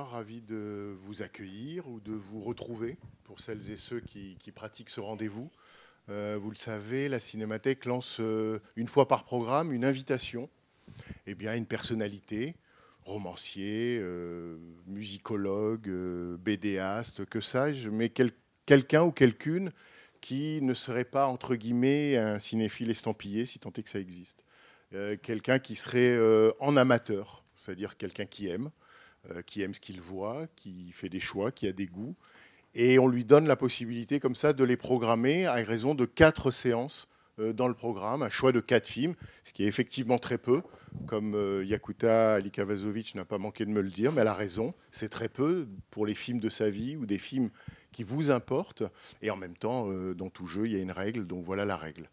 Bonsoir, ravi de vous accueillir ou de vous retrouver pour celles et ceux qui, pratiquent ce rendez-vous. Euh, vous le savez, la Cinémathèque lance euh, une fois par programme une invitation eh bien, à une personnalité, romancier, euh, musicologue, bédéaste, que sais-je, mais quel- quelqu'un ou quelqu'une qui ne serait pas, entre guillemets, un cinéphile estampillé, si tant est que ça existe. Quelqu'un qui serait en amateur, c'est-à-dire quelqu'un qui aime, qui aime ce qu'il voit, qui fait des choix, qui a des goûts. Et on lui donne la possibilité comme ça de les programmer à raison de quatre séances euh, dans le programme, un choix de quatre films, ce qui est effectivement très peu, comme euh, Yakuta Alikavazovic n'a pas manqué de me le dire, mais elle a raison, c'est très peu pour les films de sa vie ou des films qui vous importent. Et en même temps, euh, dans tout jeu, il y a une règle, donc voilà la règle.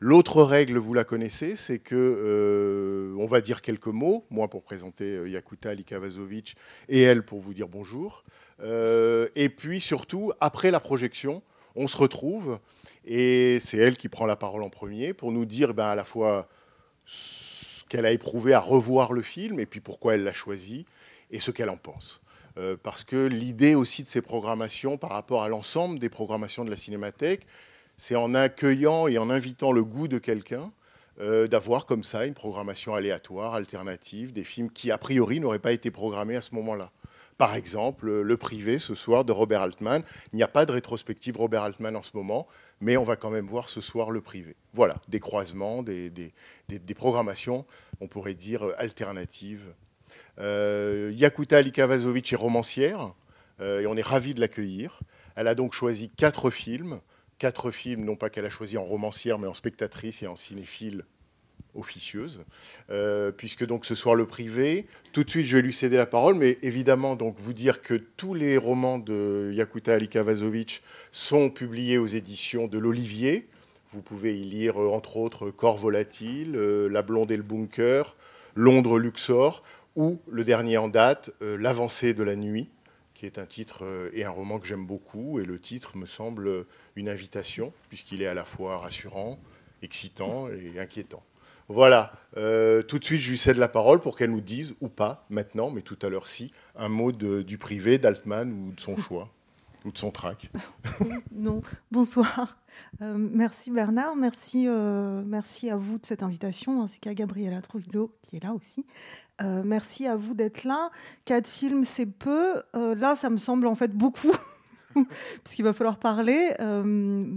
L'autre règle, vous la connaissez, c'est que euh, on va dire quelques mots, moi pour présenter euh, Yakuta Alikavazovic et elle pour vous dire bonjour. Et puis surtout, après la projection, on se retrouve et c'est elle qui prend la parole en premier pour nous dire ben, à la fois ce qu'elle a éprouvé à revoir le film et puis pourquoi elle l'a choisi et ce qu'elle en pense. Euh, parce que l'idée aussi de ces programmations par rapport à l'ensemble des programmations de la Cinémathèque, c'est en accueillant et en invitant le goût de quelqu'un euh, d'avoir comme ça une programmation aléatoire, alternative, des films qui a priori n'auraient pas été programmés à ce moment-là. Par exemple, euh, Le Privé ce soir de Robert Altman. Il n'y a pas de rétrospective Robert Altman en ce moment, mais on va quand même voir ce soir Le Privé. Voilà, des croisements, des, programmations, on pourrait dire, alternatives. Euh, Yakuta Alikavazovic est romancière euh, et on est ravis de l'accueillir. Elle a donc choisi quatre films. Quatre films, non pas qu'elle a choisi en romancière, mais en spectatrice et en cinéphile officieuse, Euh, puisque donc ce soir le privé. Tout de suite, je vais lui céder la parole, mais évidemment donc vous dire que tous les romans de Yakuta Alikavazovic sont publiés aux éditions de l'Olivier. Vous pouvez y lire entre autres Corps volatile, La blonde et le bunker, Londres Luxor, ou le dernier en date, euh, L'avancée de la nuit, qui est un titre euh, et un roman que j'aime beaucoup. Et le titre me semble une invitation, puisqu'il est à la fois rassurant, excitant et inquiétant. Voilà, Euh, tout de suite, je lui cède la parole pour qu'elle nous dise, ou pas maintenant, mais tout à l'heure si, un mot du privé, d'Altman ou de son choix, ou de son trac. Non, bonsoir. Euh, merci Bernard, merci, euh, merci à vous de cette invitation, ainsi qu'à Gabriela Trujillo qui est là aussi. Euh, merci à vous d'être là. Quatre films, c'est peu. Là, ça me semble en fait beaucoup. Parce qu'il va falloir parler.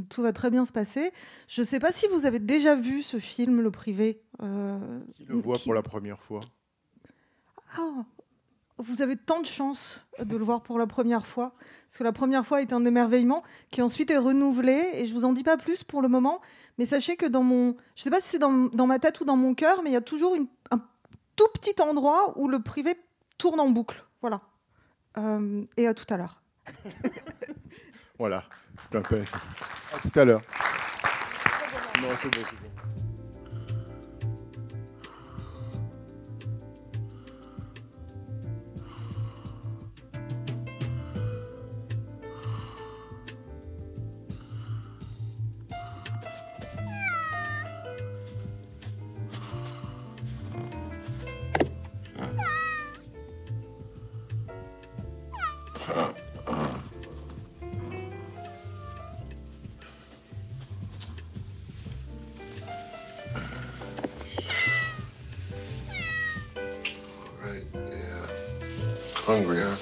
Tout va très bien se passer. Je ne sais pas si vous avez déjà vu ce film, Le Privé. Qui le voit qui- pour la première fois ah, vous avez tant de chance de le voir pour la première fois. Parce que la première fois est un émerveillement qui ensuite est renouvelé. Et je vous en dis pas plus pour le moment. Mais sachez que dans mon. Je sais pas si c'est dans, dans ma tête ou dans mon cœur, mais il y a toujours une- un tout petit endroit où le privé tourne en boucle. Voilà. Euh, et à tout à l'heure. Voilà, c'est un peu. À tout à l'heure. Non, c'est bon, c'est bon. Hungry, huh?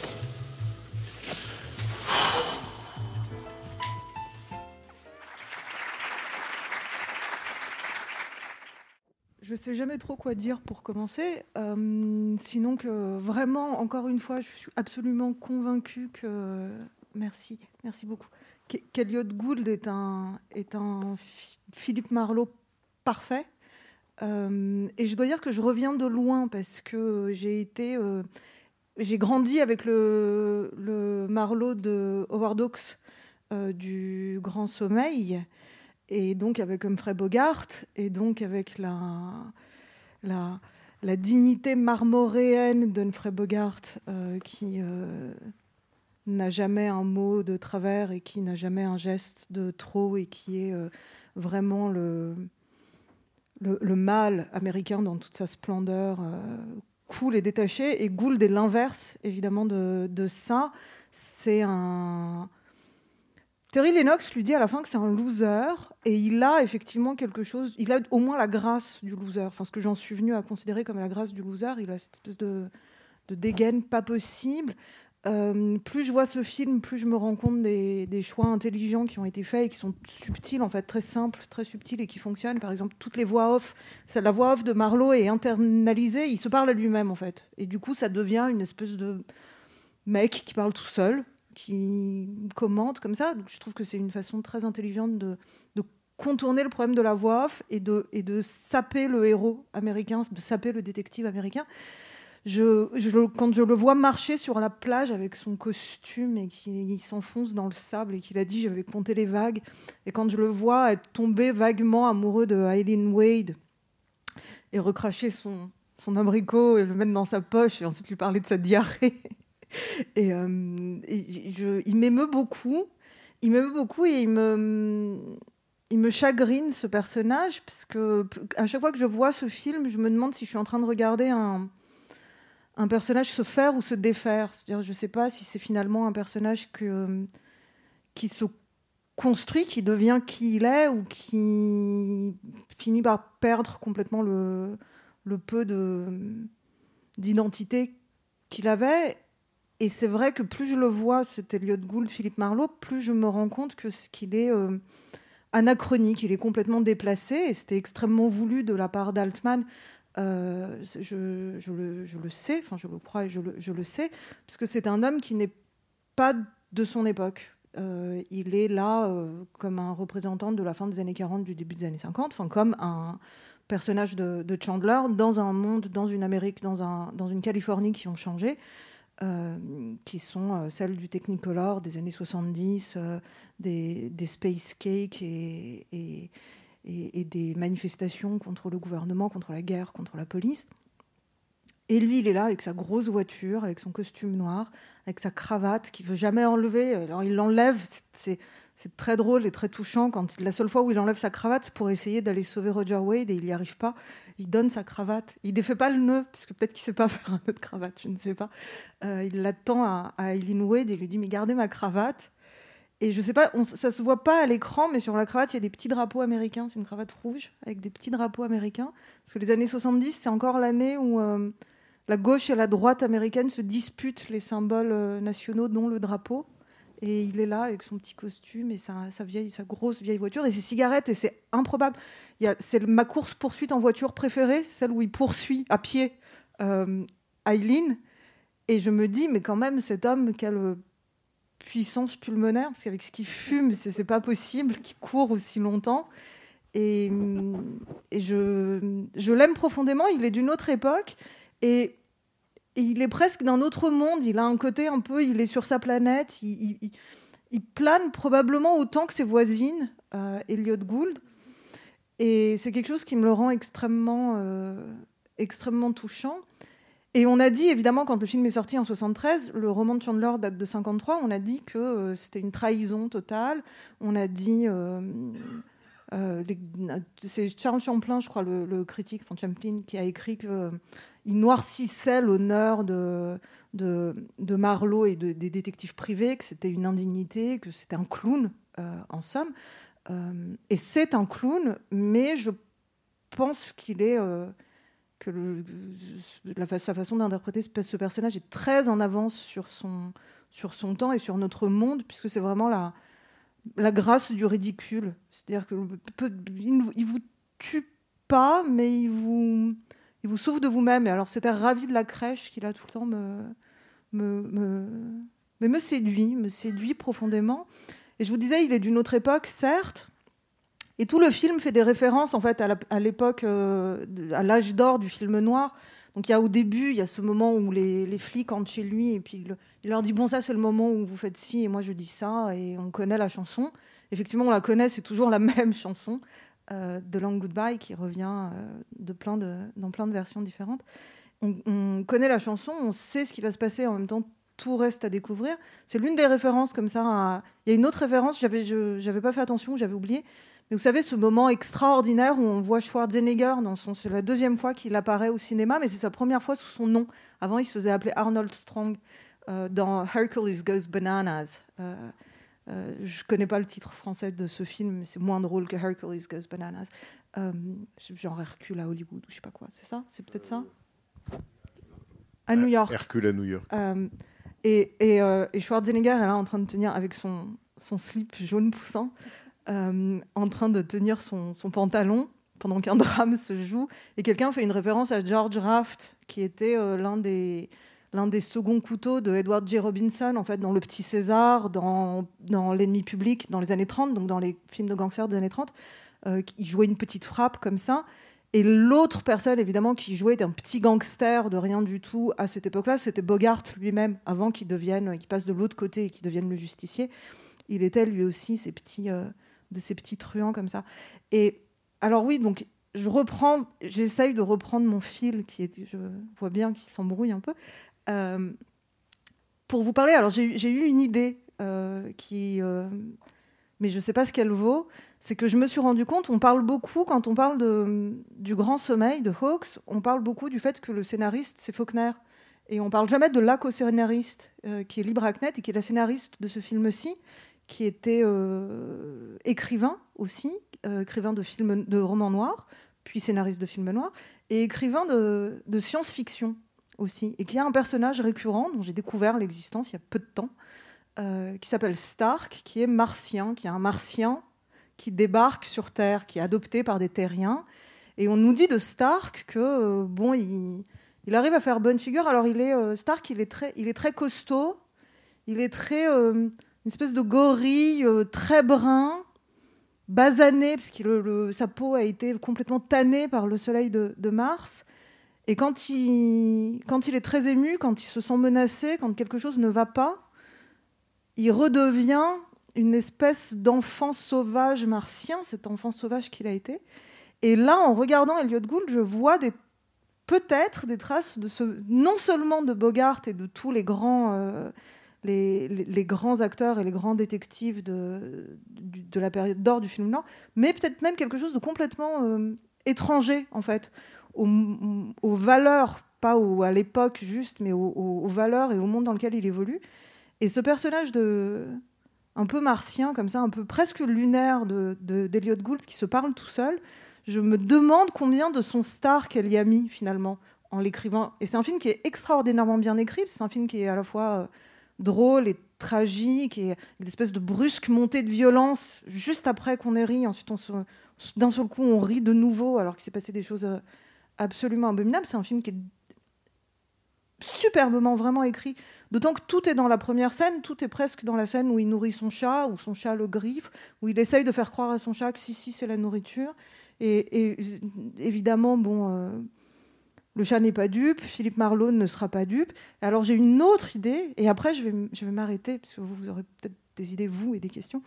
Je sais jamais trop quoi dire pour commencer, euh, sinon que vraiment, encore une fois, je suis absolument convaincue que merci, merci beaucoup. Qu- Qu'Eliot Gould est un est un Phi- Philippe Marlowe parfait. Euh, et je dois dire que je reviens de loin parce que j'ai été, euh, j'ai grandi avec le, le Marlowe de Howard Hawks euh, du Grand Sommeil, et donc avec Humphrey Bogart, et donc avec la, la, dignité marmoréenne d'Humphrey Bogart euh, qui euh, n'a jamais un mot de travers et qui n'a jamais un geste de trop et qui est vraiment le, le, le mâle américain dans toute sa splendeur, cool et détaché. Et Gould est l'inverse, évidemment, de, ça. C'est un. Terry Lennox lui dit à la fin que c'est un loser, et il a effectivement quelque chose, il a au moins la grâce du loser, enfin ce que j'en suis venu à considérer comme la grâce du loser, il a cette espèce de, de dégaine pas possible. Euh, plus je vois ce film, plus je me rends compte des, choix intelligents qui ont été faits et qui sont subtils, en fait, très simples, très subtils et qui fonctionnent. Par exemple, toutes les voix off, la voix off de Marlowe est internalisée, il se parle à lui-même, en fait. Et du coup, ça devient une espèce de mec qui parle tout seul, qui commente comme ça. Donc, je trouve que c'est une façon très intelligente de, contourner le problème de la voix off et de saper le héros américain, de saper le détective américain. Quand je le vois marcher sur la plage avec son costume et qu'il s'enfonce dans le sable et qu'il a dit je vais compter les vagues, et quand je le vois être tombé vaguement amoureux de Eileen Wade et recracher son, abricot et le mettre dans sa poche et ensuite lui parler de sa diarrhée. euh, il m'émeut beaucoup. Il m'émeut beaucoup et il me, il me chagrine ce personnage parce que à chaque fois que je vois ce film, je me demande si je suis en train de regarder un, un personnage se faire ou se défaire. C'est-à-dire, je ne sais pas si c'est finalement un personnage que, qui se construit, qui devient qui il est ou qui finit par perdre complètement le, peu de d'identité qu'il avait. Et c'est vrai que plus je le vois, cet Elliot Gould, Philippe Marlowe, plus je me rends compte que ce qu'il est euh, anachronique, il est complètement déplacé, et c'était extrêmement voulu de la part d'Altman. Euh, je, le, sais, enfin je le crois et je le, sais, parce que c'est un homme qui n'est pas de son époque. Euh, il est là euh, comme un représentant de la fin des années 40, du début des années 50, enfin comme un personnage de, Chandler dans un monde, dans une Amérique, dans, un, dans une Californie qui ont changé, qui sont celles du Technicolor des années 70, euh, des, space cakes et, et, et, des manifestations contre le gouvernement, contre la guerre, contre la police. Et lui, il est là avec sa grosse voiture, avec son costume noir, avec sa cravate qu'il veut jamais enlever. Alors il l'enlève, c'est- très drôle et très touchant quand la seule fois où il enlève sa cravate c'est pour essayer d'aller sauver Roger Wade et il n'y arrive pas. Il donne sa cravate. Il défait pas le nœud parce que peut-être qu'il sait pas faire un nœud de cravate, je ne sais pas. Euh, il l'attend à, à Eileen Wade et lui dit mais gardez ma cravate. Et je sais pas, on, ça se voit pas à l'écran, mais sur la cravate il y a des petits drapeaux américains. C'est une cravate rouge avec des petits drapeaux américains. Parce que les années 70 c'est encore l'année où euh, la gauche et la droite américaine se disputent les symboles euh, nationaux, dont le drapeau. Et il est là avec son petit costume et sa, vieille, sa grosse vieille voiture et ses cigarettes. Et c'est improbable. C'est ma course poursuite en voiture préférée, celle où il poursuit à pied euh, Eileen. Et je me dis, mais quand même, cet homme, quelle puissance pulmonaire, parce qu'avec ce qu'il fume, c'est pas possible qu'il court aussi longtemps. Et, je, je l'aime profondément. Il est d'une autre époque. Et il est presque d'un autre monde. Il a un côté un peu, il est sur sa planète. Il plane probablement autant que ses voisines, euh, Elliot Gould. Et c'est quelque chose qui me le rend extrêmement, euh, extrêmement touchant. Et on a dit, évidemment, quand le film est sorti en 73, le roman de Chandler date de 53, on a dit que euh, c'était une trahison totale. On a dit... euh, euh, c'est Charles Champlain, je crois, le, critique, enfin Champlain, qui a écrit que euh, il noircissait l'honneur de, de, Marlowe et de- des détectives privés, que c'était une indignité, que c'était un clown, en somme. Et c'est un clown, mais je pense qu'il est. la, sa façon d'interpréter ce, personnage est très en avance sur son, sur son temps et sur notre monde, puisque c'est vraiment la, la grâce du ridicule. C'est-à-dire que peut- il ne vous tue pas, mais il vous, il vous sauve de vous-même. Et alors, c'était ravi de la crèche qui, là, tout le temps, me, me, me, mais me séduit, me séduit profondément. Et je vous disais, il est d'une autre époque, certes, Et tout le film fait des références en fait à l'époque, euh, à l'âge d'or du film noir. Donc il y a au début, il y a ce moment où les, flics entrent chez lui et puis il, leur dit bon ça c'est le moment où vous faites ci et moi je dis ça et on connaît la chanson. Effectivement on la connaît, c'est toujours la même chanson euh, de Long Goodbye qui revient euh, de plein de, dans plein de versions différentes. On, on connaît la chanson, on sait ce qui va se passer en même temps. Tout reste à découvrir. C'est l'une des références comme ça. Il y a une autre référence, je j'avais pas fait attention, j'avais oublié. Mais vous savez, ce moment extraordinaire où on voit Schwarzenegger, c'est la deuxième fois qu'il apparaît au cinéma, mais c'est sa première fois sous son nom. Avant, il se faisait appeler Arnold Strong euh, dans Hercules Goes Bananas. Euh, euh, je connais pas le titre français de ce film, mais c'est moins drôle que Hercules Goes Bananas. Genre Hercule à Hollywood ou je sais pas quoi. C'est ça? C'est peut-être ça? À New York. Hercule à New York. Et, et, et Schwarzenegger est là en train de tenir avec son, son slip jaune poussant, euh, en train de tenir son, pantalon pendant qu'un drame se joue. Et quelqu'un fait une référence à George Raft, qui était euh, l'un des des seconds couteaux de Edward J. Robinson, en fait, dans Le Petit César, dans, L'ennemi public, dans les années 30, donc dans les films de gangsters des années 30. Euh, il jouait une petite frappe comme ça. Et l'autre personne, évidemment, qui jouait un petit gangster de rien du tout à cette époque-là, c'était Bogart lui-même, avant qu'il devienne, qu'il passe de l'autre côté et qu'il devienne le justicier. Il était lui aussi ces petits, de ces petits truands comme ça. Et alors oui, donc je reprends, j'essaye de reprendre mon fil qui est, je vois bien qu'il s'embrouille un peu, euh, pour vous parler. Alors j'ai eu- une idée euh, qui, euh, mais je ne sais pas ce qu'elle vaut. C'est que je me suis rendu compte, on parle beaucoup quand on parle de, du grand sommeil de Hawks, on parle beaucoup du fait que le scénariste c'est Faulkner. Et on parle jamais de la co-scénariste, qui est Libra Hacknet et qui est la scénariste de ce film-ci, qui était euh, écrivain aussi, euh, écrivain de, films, de romans noirs, puis scénariste de films noirs, et écrivain de, science-fiction aussi, et qui a un personnage récurrent dont j'ai découvert l'existence il y a peu de temps, euh, qui s'appelle Stark, qui est martien, qui est un martien qui débarque sur Terre, qui est adopté par des terriens. Et on nous dit de Stark que bon, il, arrive à faire bonne figure. Alors il est Stark, il est très, il est très costaud, il est très une espèce de gorille euh, très brun, basané parce que sa peau a été complètement tannée par le soleil de, Mars. Et quand il, quand il est très ému, quand il se sent menacé, quand quelque chose ne va pas, il redevient une espèce d'enfant sauvage martien, cet enfant sauvage qu'il a été. Et là, en regardant Elliot Gould, je vois peut-être des traces de ce, non seulement de Bogart et de tous les grands, euh, les, grands acteurs et les grands détectives de, de la période d'or du film noir, mais peut-être même quelque chose de complètement euh, étranger, en fait, aux, aux valeurs, pas au- à l'époque juste, mais aux, aux- aux valeurs et au monde dans lequel il évolue. Et ce personnage de un peu martien, comme ça, un peu presque lunaire de- d'Eliot Gould qui se parle tout seul, je me demande combien de son star qu'elle y a mis finalement en l'écrivant. Et c'est un film qui est extraordinairement bien écrit. C'est un film qui est à la fois euh, drôle et tragique et avec des espèces de brusques montées de violence juste après qu'on ait ri. Ensuite, on se- d'un seul coup, on rit de nouveau alors qu'il s'est passé des choses euh, absolument abominables. C'est un film qui est superbement vraiment écrit. D'autant que tout est dans la première scène, tout est presque dans la scène où il nourrit son chat, où son chat le griffe, où il essaye de faire croire à son chat que si, si, c'est la nourriture. Et, et, évidemment, bon, euh, le chat n'est pas dupe, Philippe Marlowe ne sera pas dupe. Alors j'ai une autre idée, et après je vais, je vais m'arrêter, parce que vous, vous aurez peut-être des idées, vous, et des questions.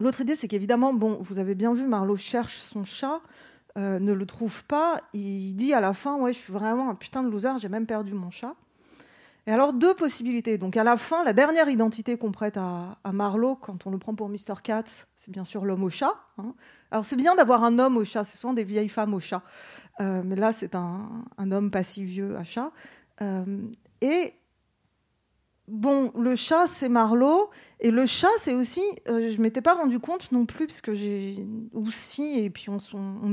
L'autre idée, c'est qu'évidemment, bon, vous avez bien vu, Marlowe cherche son chat, euh, ne le trouve pas. Il dit à la fin, ouais, je suis vraiment un putain de loser, j'ai même perdu mon chat. Et alors, deux possibilités. Donc, à la fin, la dernière identité qu'on prête à, à Marlowe, quand on le prend pour Mr. Katz, c'est bien sûr l'homme au chat. hein. Alors, c'est bien d'avoir un homme au chat, c'est souvent des vieilles femmes au chat. Euh, mais là, c'est un, un homme pas si vieux à chat. Euh, et bon, le chat, c'est Marlowe. Et le chat, c'est aussi. euh, je m'étais pas rendu compte non plus, parce que j'ai aussi, et puis on,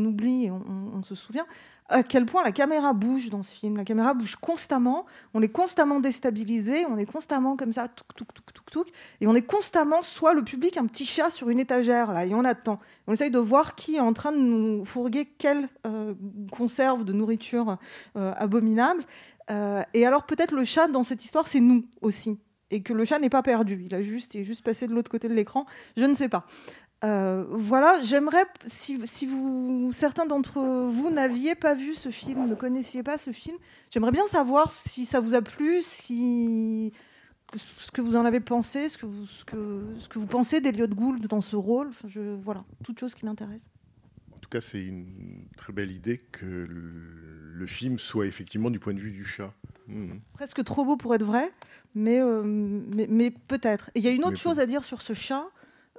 oublie et on se souvient, à quel point la caméra bouge dans ce film. La caméra bouge constamment. On est constamment déstabilisé. On est constamment comme ça, touc, touc, touc, touc, touc. Et on est constamment, soit le public, un petit chat sur une étagère, là, et on attend. On essaye de voir qui est en train de nous fourguer quelle euh, conserve de nourriture euh, abominable. Euh, et alors, peut-être le chat dans cette histoire, c'est nous aussi. Et que le chat n'est pas perdu. Il a juste, il est juste passé de l'autre côté de l'écran. Je ne sais pas. Euh, voilà, j'aimerais, si, si vous, certains d'entre vous n'aviez pas vu ce film, ne connaissiez pas ce film, j'aimerais bien savoir si ça vous a plu, si ce que vous en avez pensé, ce que vous, ce que, ce que vous pensez d'Eliot Gould dans ce rôle. Enfin, je, voilà, toute chose qui m'intéresse. En tout cas, c'est une très belle idée que le, le film soit effectivement du point de vue du chat. Mhm. Presque trop beau pour être vrai, mais, euh, mais, mais peut-être. Il y a une autre Mais chose à dire sur ce chat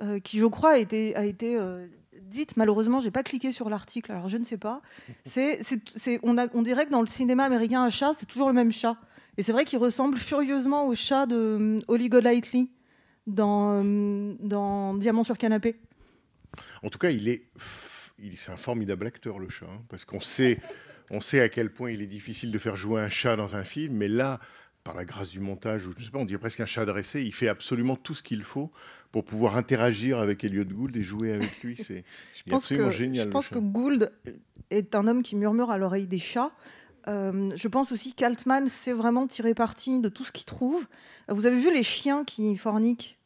euh, qui, je crois, a été, a été euh, dite. Malheureusement, j'ai pas cliqué sur l'article, alors je ne sais pas. C'est, c'est, c'est- on, a, on dirait que dans le cinéma américain, un chat, c'est toujours le même chat. Et c'est vrai qu'il ressemble furieusement au chat de euh, Holly Golightly dans, dans Diamant sur canapé. En tout cas, il est, il- c'est un formidable acteur, le chat, hein, parce qu'on sait, on sait à quel point il est difficile de faire jouer un chat dans un film, mais là, par la grâce du montage, ou je sais pas, on dirait presque un chat dressé, il fait absolument tout ce qu'il faut pour pouvoir interagir avec Elliot Gould et jouer avec lui. C'est absolument que, génial. je pense que Gould est un homme qui murmure à l'oreille des chats. Euh, je pense aussi qu'Altman sait vraiment tirer parti de tout ce qu'il trouve. Vous avez vu les chiens qui forniquent?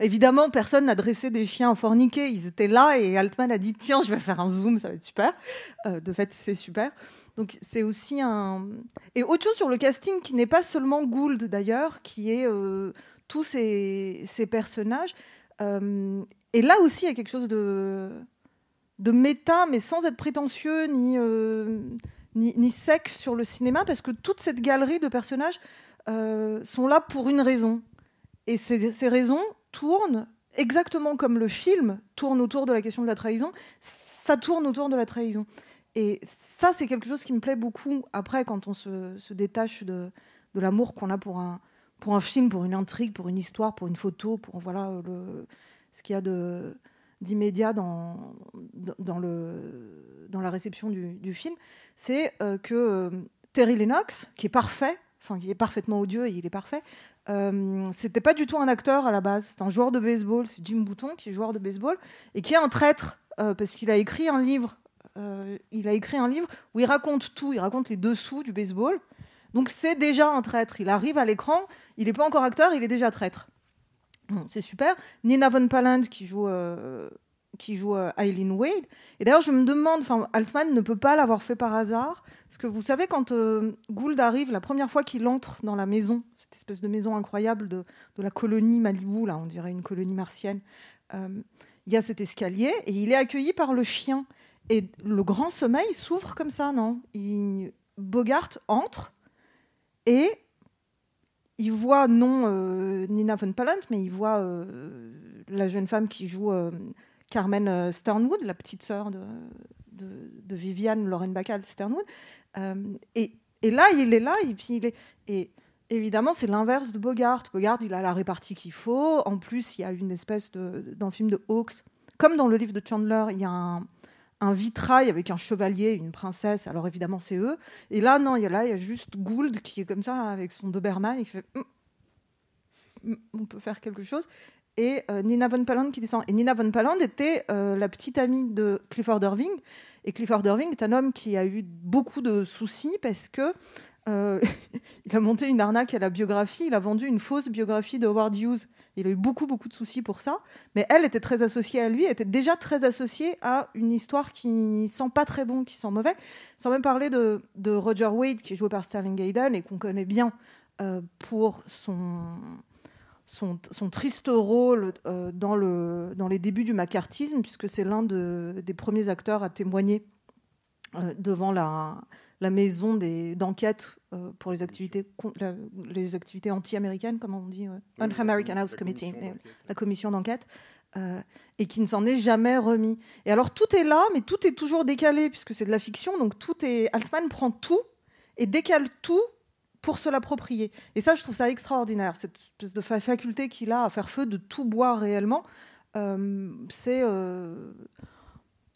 Évidemment, personne n'a dressé des chiens forniqués. Ils étaient là et Altman a dit Tiens, je vais faire un zoom, ça va être super. Euh, de fait, c'est super. Donc, c'est aussi un. Et autre chose sur le casting qui n'est pas seulement Gould d'ailleurs, qui est euh, tous ces, personnages. Euh, et là aussi, il y a quelque chose de, de méta, mais sans être prétentieux ni, euh, ni, sec sur le cinéma, parce que toute cette galerie de personnages euh, sont là pour une raison. Et ces, raisons tournent exactement comme le film tourne autour de la question de la trahison, ça tourne autour de la trahison. Et ça, c'est quelque chose qui me plaît beaucoup après, quand on se, détache de, l'amour qu'on a pour un, film, pour une intrigue, pour une histoire, pour une photo, pour voilà, ce qu'il y a d'immédiat dans, la réception du, du film, c'est euh, que euh, Terry Lennox, qui est parfait, enfin qui est parfaitement odieux et il est parfait, euh, c'était pas du tout un acteur à la base, c'est un joueur de baseball, c'est Jim Bouton qui est joueur de baseball et qui est un traître euh, parce qu'il a écrit un livre. euh, il a écrit un livre où il raconte tout, il raconte les dessous du baseball. Donc c'est déjà un traître. Il arrive à l'écran, il n'est pas encore acteur, il est déjà traître. C'est super. Nina Von Paland qui joue, qui joue Eileen Wade. Et d'ailleurs, je me demande, Altman ne peut pas l'avoir fait par hasard. Parce que vous savez, quand euh, Gould arrive, la première fois qu'il entre dans la maison, cette espèce de maison incroyable de, la colonie Malibu, là, on dirait une colonie martienne, euh, il y a cet escalier et il est accueilli par le chien. Et le grand sommeil s'ouvre comme ça, non? Bogart entre et il voit non euh, Nina Von Palant, mais il voit la jeune femme qui joue Carmen Sternwood, la petite sœur de, de, de Viviane Lauren Bacall Sternwood. Euh, et, là, il est là, et puis il est. Et évidemment, c'est l'inverse de Bogart. Bogart, il a la répartie qu'il faut. En plus, il y a une espèce de. Dans le film de Hawks, comme dans le livre de Chandler, il y a un, vitrail avec un chevalier, une princesse. Alors évidemment, c'est eux. Et là, non, il y a il juste Gould qui est comme ça avec son Doberman qui fait. Hum, hum, on peut faire quelque chose. Et euh, Nina Von Paland qui descend. Et Nina Von Paland était euh, la petite amie de Clifford Irving. Et Clifford Irving est un homme qui a eu beaucoup de soucis parce que euh, il a monté une arnaque à la biographie. Il a vendu une fausse biographie de Howard Hughes. Il a eu beaucoup, beaucoup de soucis pour ça. Mais elle était très associée à lui, était déjà très associée à une histoire qui sent pas très bon, qui sent mauvais. Sans même parler de, de Roger Wade, qui est joué par Sterling Hayden et qu'on connaît bien euh, pour son, son, son, triste rôle euh, dans, le, dans les débuts du macartisme, puisque c'est l'un de, des premiers acteurs à témoigner euh, devant la, la maison d'enquête euh, pour les activités, la, les activités anti-américaines, comme on dit, Un-American House Committee, la commission d'enquête, et qui ne s'en est jamais remis. Et alors tout est là, mais tout est toujours décalé, puisque c'est de la fiction, donc tout est. Altman prend tout et décale tout pour se l'approprier. Et ça, je trouve ça extraordinaire, cette espèce de faculté qu'il a à faire feu de tout boire réellement. Euh, c'est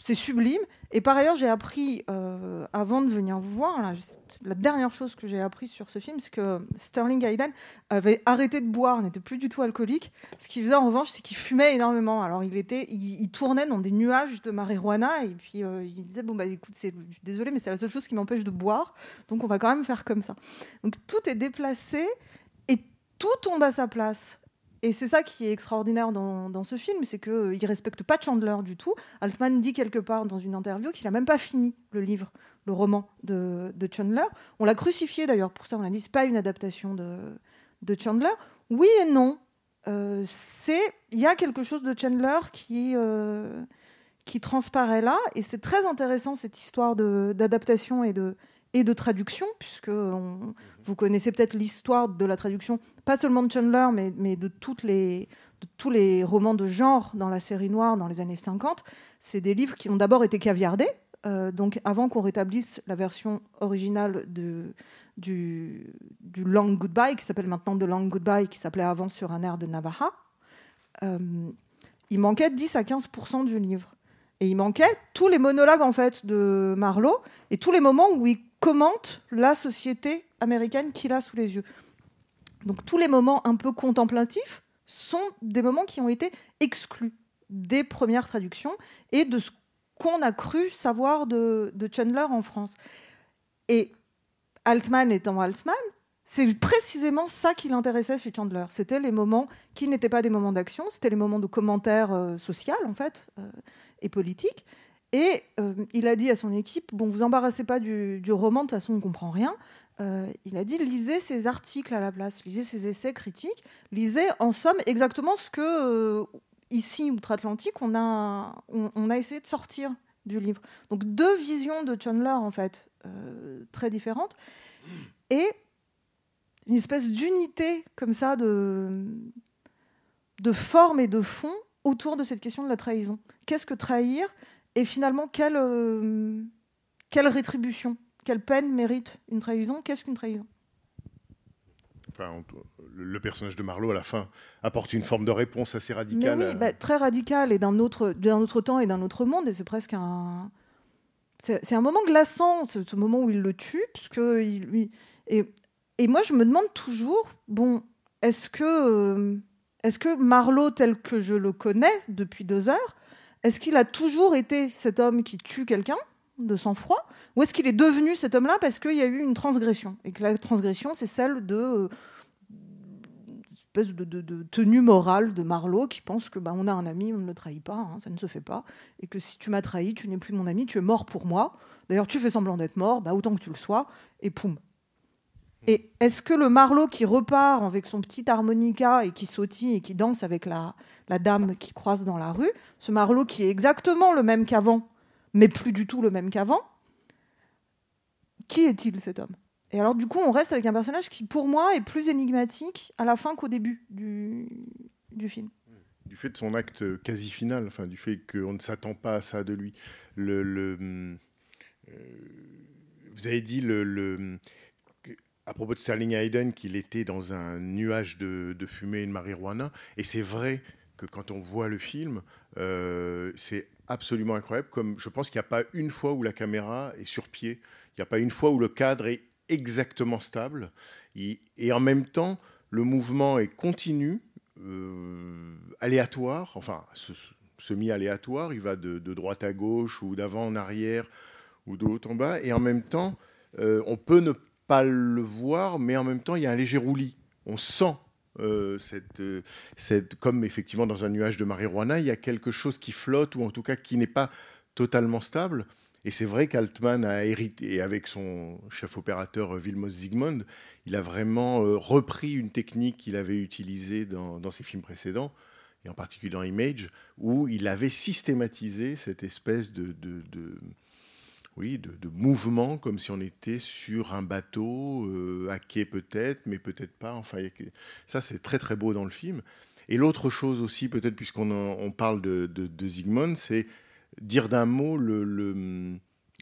c'est sublime. Et par ailleurs, j'ai appris, euh, avant de venir vous voir, la dernière chose que j'ai appris sur ce film, c'est que Sterling Hayden avait arrêté de boire, n'était plus du tout alcoolique. Ce qu'il faisait en revanche, c'est qu'il fumait énormément. Alors, il, était, il, tournait dans des nuages de marijuana, et puis euh, il disait, bon, bah écoute, c'est, désolé, mais c'est la seule chose qui m'empêche de boire, donc on va quand même faire comme ça. Donc tout est déplacé, et tout tombe à sa place. Et c'est ça qui est extraordinaire dans, dans ce film, c'est qu'il ne respecte pas Chandler du tout. Altman dit quelque part dans une interview qu'il n'a même pas fini le livre, le roman de, de Chandler. On l'a crucifié d'ailleurs pour ça, on a dit c'est pas une adaptation de, de Chandler. Oui et non. Euh, il y a quelque chose de Chandler qui euh, qui transparaît là et c'est très intéressant cette histoire d'adaptation et de et de traduction puisque on- vous connaissez peut-être l'histoire de la traduction pas seulement de Chandler mais, mais de toutes les de tous les romans de genre dans la série noire dans les années 50 c'est des livres qui ont d'abord été caviardés euh, donc avant qu'on rétablisse la version originale de du, du Long Goodbye, qui s'appelle maintenant The Long Goodbye, qui s'appelait avant sur un air de Navaja, euh, il manquait 10 à 15% du livre. Et il manquait tous les monologues en fait de Marlowe et tous les moments où il commente la société américaine qu'il a sous les yeux. Donc tous les moments un peu contemplatifs sont des moments qui ont été exclus des premières traductions et de ce qu'on a cru savoir de, Chandler en France. Et Altman étant Altman, c'est précisément ça qui l'intéressait chez Chandler. C'était les moments qui n'étaient pas des moments d'action, c'était les moments de commentaires euh, social en fait euh, et politique. Et euh, il a dit à son équipe bon, vous embarrassez pas du, du roman, de toute façon on comprend rien. Euh, il a dit lisez ses articles à la place, lisez ses essais critiques, lisez en somme exactement ce que euh, ici outre-Atlantique on a on, a essayé de sortir du livre. Donc deux visions de Chandler en fait très différentes et une espèce d'unité comme ça de de forme et de fond autour de cette question de la trahison. Qu'est-ce que trahir? Et finalement quelle euh, quelle rétribution, quelle peine mérite une trahison? Qu'est-ce qu'une trahison? Enfin, le, personnage de Marlowe, à la fin, apporte une forme de réponse assez Mais radicale. oui, à- bah, très radical et d'un autre, d'un autre temps et d'un autre monde. Et c'est presque un. C'est c'est un moment glaçant, ce, ce moment où il le tue, parce que il, lui. Et, et moi, je me demande toujours, bon, est-ce que, euh, est-ce que Marlowe, tel que je le connais depuis deux heures, est-ce qu'il a toujours été cet homme qui tue quelqu'un de sang-froid, ou est-ce qu'il est devenu cet homme-là parce qu'il y a eu une transgression et que la transgression, c'est celle de euh, espèce de, tenue morale de Marlowe qui pense que bah, on a un ami, on ne le trahit pas, hein, ça ne se fait pas, et que si tu m'as trahi, tu n'es plus mon ami, tu es mort pour moi. D'ailleurs, tu fais semblant d'être mort, bah, autant que tu le sois, et poum. Et est-ce que le Marlowe qui repart avec son petit harmonica et qui sautille et qui danse avec la, la dame qui croise dans la rue, ce Marlowe qui est exactement le même qu'avant, mais plus du tout le même qu'avant, qui est-il cet homme? Et alors du coup, on reste avec un personnage qui, pour moi, est plus énigmatique à la fin qu'au début du, du film. du fait de son acte quasi final, enfin, du fait qu'on ne s'attend pas à ça de lui. Le, le, euh, vous avez dit le, à propos de Sterling Hayden qu'il était dans un nuage de, fumée et de marijuana, et c'est vrai que quand on voit le film, euh, c'est absolument incroyable. Comme je pense qu'il n'y a pas une fois où la caméra est sur pied, il n'y a pas une fois où le cadre est exactement stable, et, en même temps, le mouvement est continu, euh, aléatoire, enfin semi-aléatoire, il va de, de droite à gauche ou d'avant en arrière ou de haut en bas, et en même temps, euh, on peut ne pas le voir, mais en même temps, il y a un léger roulis. On sent euh, cette, euh, comme effectivement dans un nuage de marijuana, il y a quelque chose qui flotte ou en tout cas qui n'est pas totalement stable. Et c'est vrai qu'Altman a hérité, et avec son chef opérateur euh, Vilmos Zsigmond, il a vraiment euh, repris une technique qu'il avait utilisée dans, ses films précédents, et en particulier dans Image, où il avait systématisé cette espèce de- oui, de, mouvement, comme si on était sur un bateau, euh, à quai peut-être, mais peut-être pas. Enfin, ça, c'est très très beau dans le film. Et l'autre chose aussi, peut-être puisqu'on on parle de, de, Zygmunt, c'est dire d'un mot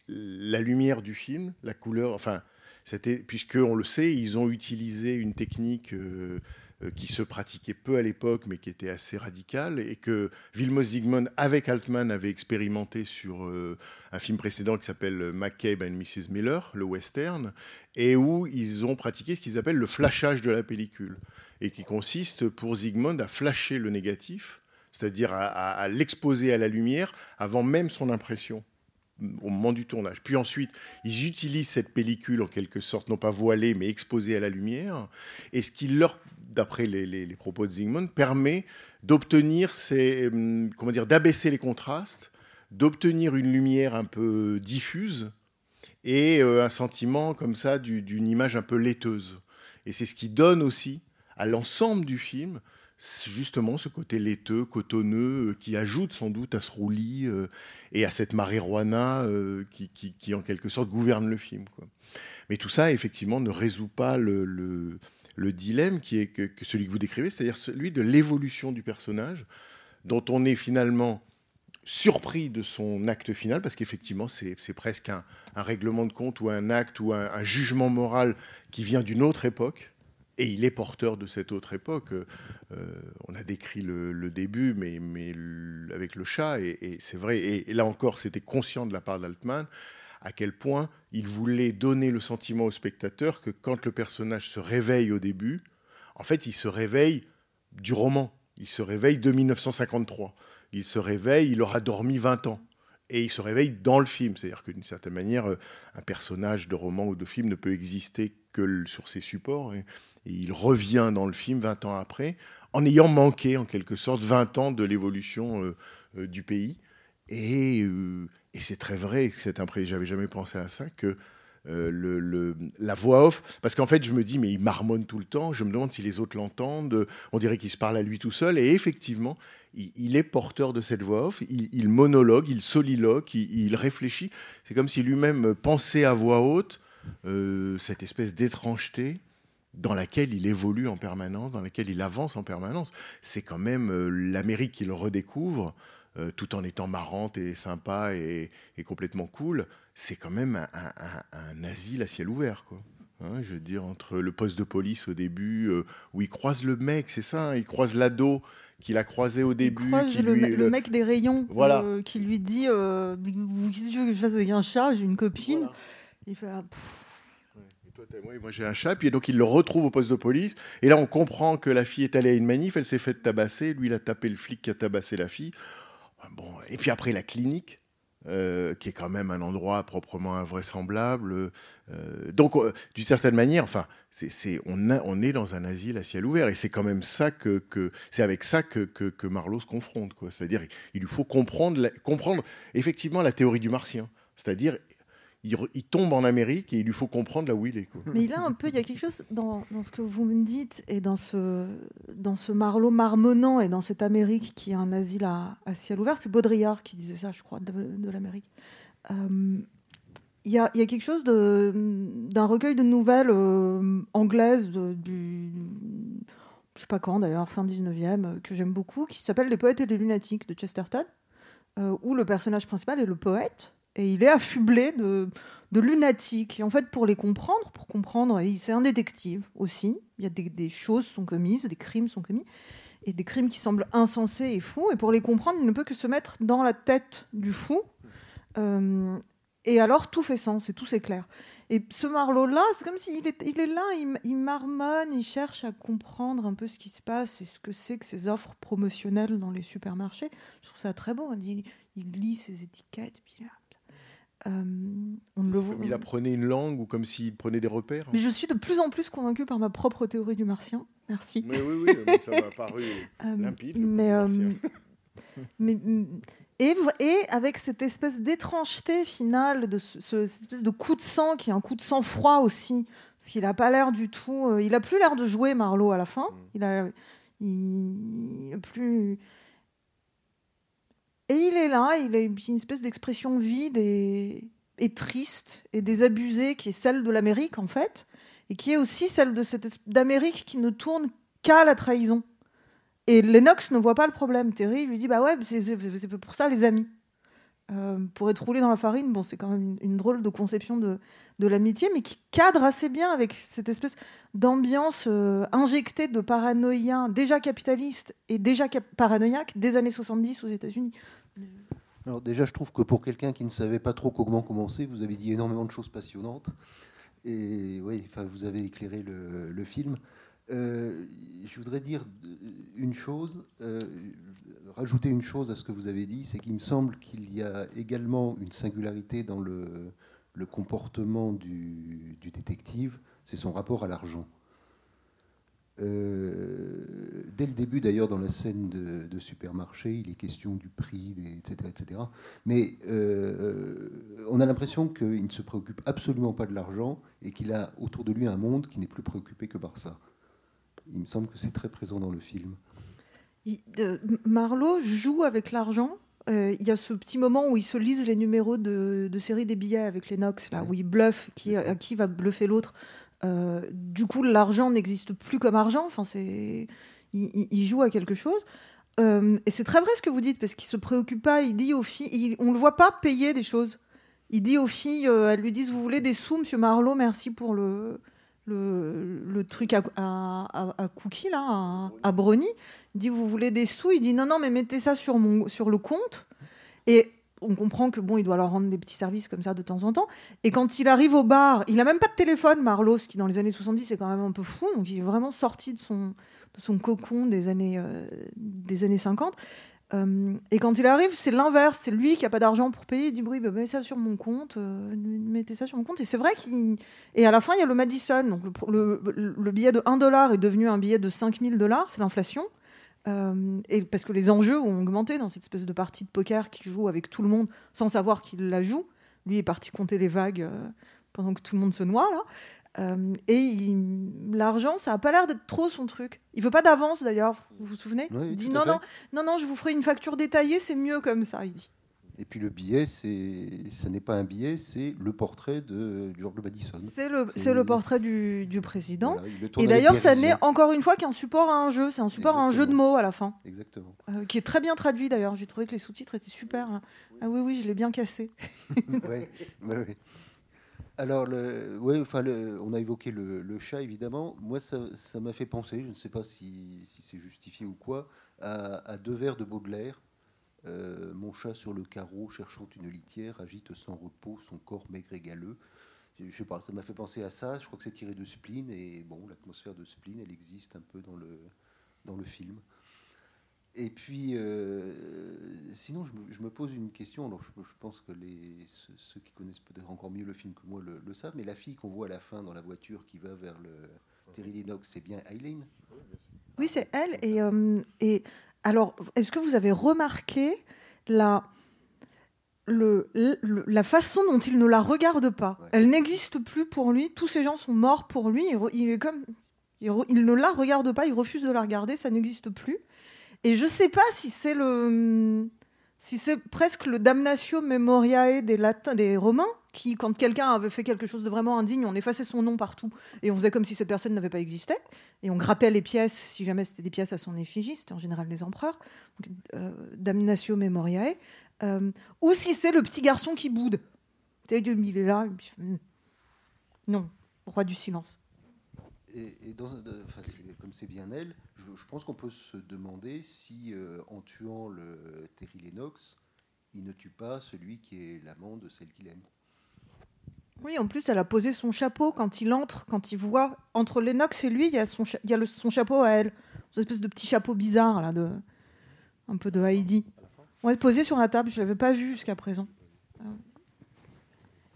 la lumière du film, la couleur. Enfin, c'était puisque on le sait, ils ont utilisé une technique euh, qui se pratiquait peu à l'époque, mais qui était assez radicale, et que Vilmos Zsigmond, avec Altman, avait expérimenté sur euh, un film précédent qui s'appelle McCabe and Mrs. Miller, le western, et où ils ont pratiqué ce qu'ils appellent le flashage de la pellicule, et qui consiste pour Zygmunt à flasher le négatif, c'est-à-dire à l'exposer à la lumière avant même son impression au moment du tournage. Puis ensuite, ils utilisent cette pellicule en quelque sorte, non pas voilée, mais exposée à la lumière. Et ce qui leur d'après les, les- propos de Zygmunt, permet d'obtenir ces, hum, comment dire, d'abaisser les contrastes, d'obtenir une lumière un peu diffuse et euh, un sentiment comme ça du- d'une image un peu laiteuse. Et c'est ce qui donne aussi à l'ensemble du film justement ce côté laiteux, cotonneux, euh, qui ajoute sans doute à ce roulis euh, et à cette marijuana euh, qui, qui- qui, en quelque sorte gouverne le film. quoi. Mais tout ça, effectivement, ne résout pas le, le- le dilemme qui est celui que vous décrivez, c'est-à-dire celui de l'évolution du personnage, dont on est finalement surpris de son acte final, parce qu'effectivement, c'est presque un, règlement de compte ou un acte ou un, jugement moral qui vient d'une autre époque. Et il est porteur de cette autre époque. Euh, on a décrit le, début, mais, avec le chat, et, et c'est vrai, et, et là encore, c'était conscient de la part d'Altman, à quel point il voulait donner le sentiment au spectateur que quand le personnage se réveille au début, en fait, il se réveille du roman, il se réveille de 1953. Il se réveille, il aura dormi 20 ans. Et il se réveille dans le film. C'est-à-dire que d'une certaine manière, euh, un personnage de roman ou de film ne peut exister que sur ses supports. Et, il revient dans le film 20 ans après, en ayant manqué en quelque sorte 20 ans de l'évolution euh, euh, du pays. Et, et c'est très vrai, c'est impré- j'avais jamais pensé à ça, que euh, la voix off, parce qu'en fait je me dis, mais il marmonne tout le temps, je me demande si les autres l'entendent, on dirait qu'il se parle à lui tout seul, et effectivement, il, est porteur de cette voix off, il, monologue, il soliloque, il, il réfléchit, c'est comme si lui-même pensait à voix haute euh, cette espèce d'étrangeté dans laquelle il évolue en permanence, dans laquelle il avance en permanence. C'est quand même euh, l'Amérique qu'il redécouvre, euh, tout en étant marrante et sympa et, et complètement cool. C'est quand même un, un- un- un asile à ciel ouvert, quoi. Hein, je veux dire, entre le poste de police au début, euh, où il croise le mec, c'est ça, hein, il croise l'ado qu'il a croisé au Il début. croise qui le, lui- me- le mec des rayons Voilà. euh, qui lui dit euh, Vous- Qu'est-ce que tu veux que je fasse avec un chat? J'ai une copine. Voilà. Il fait ah, pff. Ouais. Et toi, t'as- ouais, moi j'ai un chat, puis donc il le retrouve au poste de police. Et là, on comprend que la fille est allée à une manif, elle s'est faite tabasser. Lui, il a tapé le flic qui a tabassé la fille. Bon, et puis après, la clinique, euh, qui est quand même un endroit proprement invraisemblable. Euh, donc, euh, d'une certaine manière, enfin, c'est, on, est dans un asile à ciel ouvert. Et c'est quand même ça que, c'est avec ça que, que, que Marlowe se confronte. Quoi. C'est-à-dire, il lui faut comprendre, comprendre effectivement la théorie du martien. C'est-à-dire, il, tombe en Amérique et il lui faut comprendre là où il est. Quoi. Mais il a un peu, il y a quelque chose dans, ce que vous me dites et dans ce, dans ce Marlowe marmonnant et dans cette Amérique qui est un asile à, ciel ouvert. C'est Baudrillard qui disait ça, je crois, de, l'Amérique. Euh, Il y, a, y a quelque chose d'un recueil de nouvelles euh, anglaises du. Je sais pas quand d'ailleurs, fin 19e, euh, que j'aime beaucoup, qui s'appelle Les poètes et les lunatiques de Chesterton, euh, où le personnage principal est le poète et il est affublé de, de lunatiques. Et en fait, pour les comprendre, pour comprendre, c'est un détective aussi. Il y a des, des choses sont commises, des crimes sont commis, et des crimes qui semblent insensés et fous. Et pour les comprendre, il ne peut que se mettre dans la tête du fou. Euh, et alors, tout fait sens et tout s'éclaire. Et ce Marlowe-là, c'est comme s'il est, il est là, il, marmonne, il cherche à comprendre un peu ce qui se passe et ce que c'est que ces offres promotionnelles dans les supermarchés. Je trouve ça très beau. Il, lit ces étiquettes, puis là, euh, on ne le voit. Comme il apprenait une langue ou comme s'il prenait des repères. Mais je suis de plus en plus convaincue par ma propre théorie du martien. Merci. Mais oui, oui, mais ça m'a paru Euh, limpide. mais, euh, et, avec cette espèce d'étrangeté finale, de ce, ce- cette espèce de coup de sang qui est un coup de sang froid aussi, parce qu'il n'a pas l'air du tout. euh, il a plus l'air de jouer Marlowe à la fin. Mm. Il a, il, il a plus. Et il est là, il a une espèce d'expression vide et, triste et désabusée qui est celle de l'Amérique en fait, et qui est aussi celle de cette d'Amérique qui ne tourne qu'à la trahison. Et Lennox ne voit pas le problème. Terry lui dit bah ouais, c'est pour ça les amis. Euh, pour être roulé dans la farine, bon, c'est quand même une, drôle de conception de, de l'amitié, mais qui cadre assez bien avec cette espèce d'ambiance euh, injectée de paranoïa déjà capitaliste et déjà paranoïaque des années 70 aux États-Unis. Alors déjà, je trouve que pour quelqu'un qui ne savait pas trop comment commencer, vous avez dit énormément de choses passionnantes. Et oui, enfin, vous avez éclairé le, film. Euh, je voudrais dire une chose, euh, rajouter une chose à ce que vous avez dit, c'est qu'il me semble qu'il y a également une singularité dans le, comportement du détective, c'est son rapport à l'argent. Euh, dès le début, d'ailleurs, dans la scène de, de supermarché, il est question du prix, des- etc., etc. Mais euh, on a l'impression qu'il ne se préoccupe absolument pas de l'argent et qu'il a autour de lui un monde qui n'est plus préoccupé que par ça. Il me semble que c'est très présent dans le film. Il- euh, Marlowe joue avec l'argent. Euh, Il y a ce petit moment où il se lise les numéros de, de série des billets avec les Nox, là, Ouais. où il bluffe, qui, à qui va bluffer l'autre. Euh, du coup, l'argent n'existe plus comme argent. Enfin, c'est, il, joue à quelque chose. Euh, et c'est très vrai ce que vous dites, parce qu'il se préoccupe pas. Il dit aux filles, il- on le voit pas payer des choses. Il dit aux filles, euh, elles lui disent, vous voulez des sous, Monsieur Marlowe, merci pour le, le, truc à, à, à- cookie là, à, brownie. Il dit, vous voulez des sous? Il dit, non, non, mais mettez ça sur, mon, sur le compte. Et on comprend que bon, il doit leur rendre des petits services comme ça de temps en temps. Et quand il arrive au bar, il a même pas de téléphone, Marlowe, ce qui dans les années 70 est quand même un peu fou. Donc il est vraiment sorti de son, de son cocon des années, euh, des années 50. Euh, et quand il arrive, c'est l'inverse. C'est lui qui a pas d'argent pour payer. Il dit oui, bah, mettez ça sur mon compte, euh, mettez ça sur mon compte. Et c'est vrai qu'il. Et à la fin, il y a le Madison. Donc le, le- le billet de 1 dollar est devenu un billet de 5000 dollars. C'est l'inflation. Euh, et parce que les enjeux ont augmenté dans cette espèce de partie de poker qu'il joue avec tout le monde sans savoir qu'il la joue. Lui est parti compter les vagues euh, pendant que tout le monde se noie là. Euh, et l'argent, ça a pas l'air d'être trop son truc. Il veut pas d'avance d'ailleurs. Vous vous souvenez? Oui, Il dit non, non, non, non, je vous ferai une facture détaillée, c'est mieux comme ça. Il dit. Et puis le billet, ça n'est pas un billet, c'est le portrait de George Madison. C'est le, c'est le portrait du, du président. Voilà, le Et d'ailleurs, ça n'est encore une fois qu'un support à un jeu. C'est un support à un jeu de mots à la fin, Exactement. euh, qui est très bien traduit d'ailleurs. J'ai trouvé que les sous-titres étaient super. là. Ah oui, oui, je l'ai bien cassé. Ouais, ouais. Alors, le, ouais, enfin, le- on a évoqué le, le chat, évidemment. Moi, ça ça m'a fait penser, je ne sais pas si, si c'est justifié ou quoi, à, à deux vers de Baudelaire. Euh, mon chat sur le carreau, cherchant une litière, agite sans repos son corps maigre et galeux. Je, sais pas, ça m'a fait penser à ça. Je crois que c'est tiré de Spleen. Et bon, l'atmosphère de Spleen, elle existe un peu dans le, dans le film. Et puis, euh, sinon, je me, pose une question. Alors, je, pense que les, ceux, qui connaissent peut-être encore mieux le film que moi le, le savent, mais la fille qu'on voit à la fin dans la voiture qui va vers le Terry Lennox, c'est bien Eileen? Oui, c'est elle. Et, euh, et alors, est-ce que vous avez remarqué la, le, le- la façon dont il ne la regarde pas? Ouais. Elle n'existe plus pour lui. Tous ces gens sont morts pour lui. Il, est comme, il, ne la regarde pas. Il refuse de la regarder. Ça n'existe plus. Et je sais pas si c'est le, si c'est presque le damnatio memoriae des latins, des romains, qui, quand quelqu'un avait fait quelque chose de vraiment indigne, on effaçait son nom partout et on faisait comme si cette personne n'avait pas existé et on grattait les pièces si jamais c'était des pièces à son effigie, c'était en général les empereurs, euh, damnatio memoriae, euh, ou si c'est le petit garçon qui boude. Il est là, hum, non, roi du silence. Et, dans, de- comme c'est bien elle, je, je pense qu'on peut se demander si, euh, en tuant le Terry Lennox, il ne tue pas celui qui est l'amant de celle qu'il aime. Oui, en plus, elle a posé son chapeau quand il entre, quand il voit entre Lennox et lui, il y a son, cha- il y a le- son chapeau à elle, une espèce de petit chapeau bizarre là, de un peu de Heidi. Ouais, posé sur la table, je l'avais pas vu jusqu'à présent. Euh,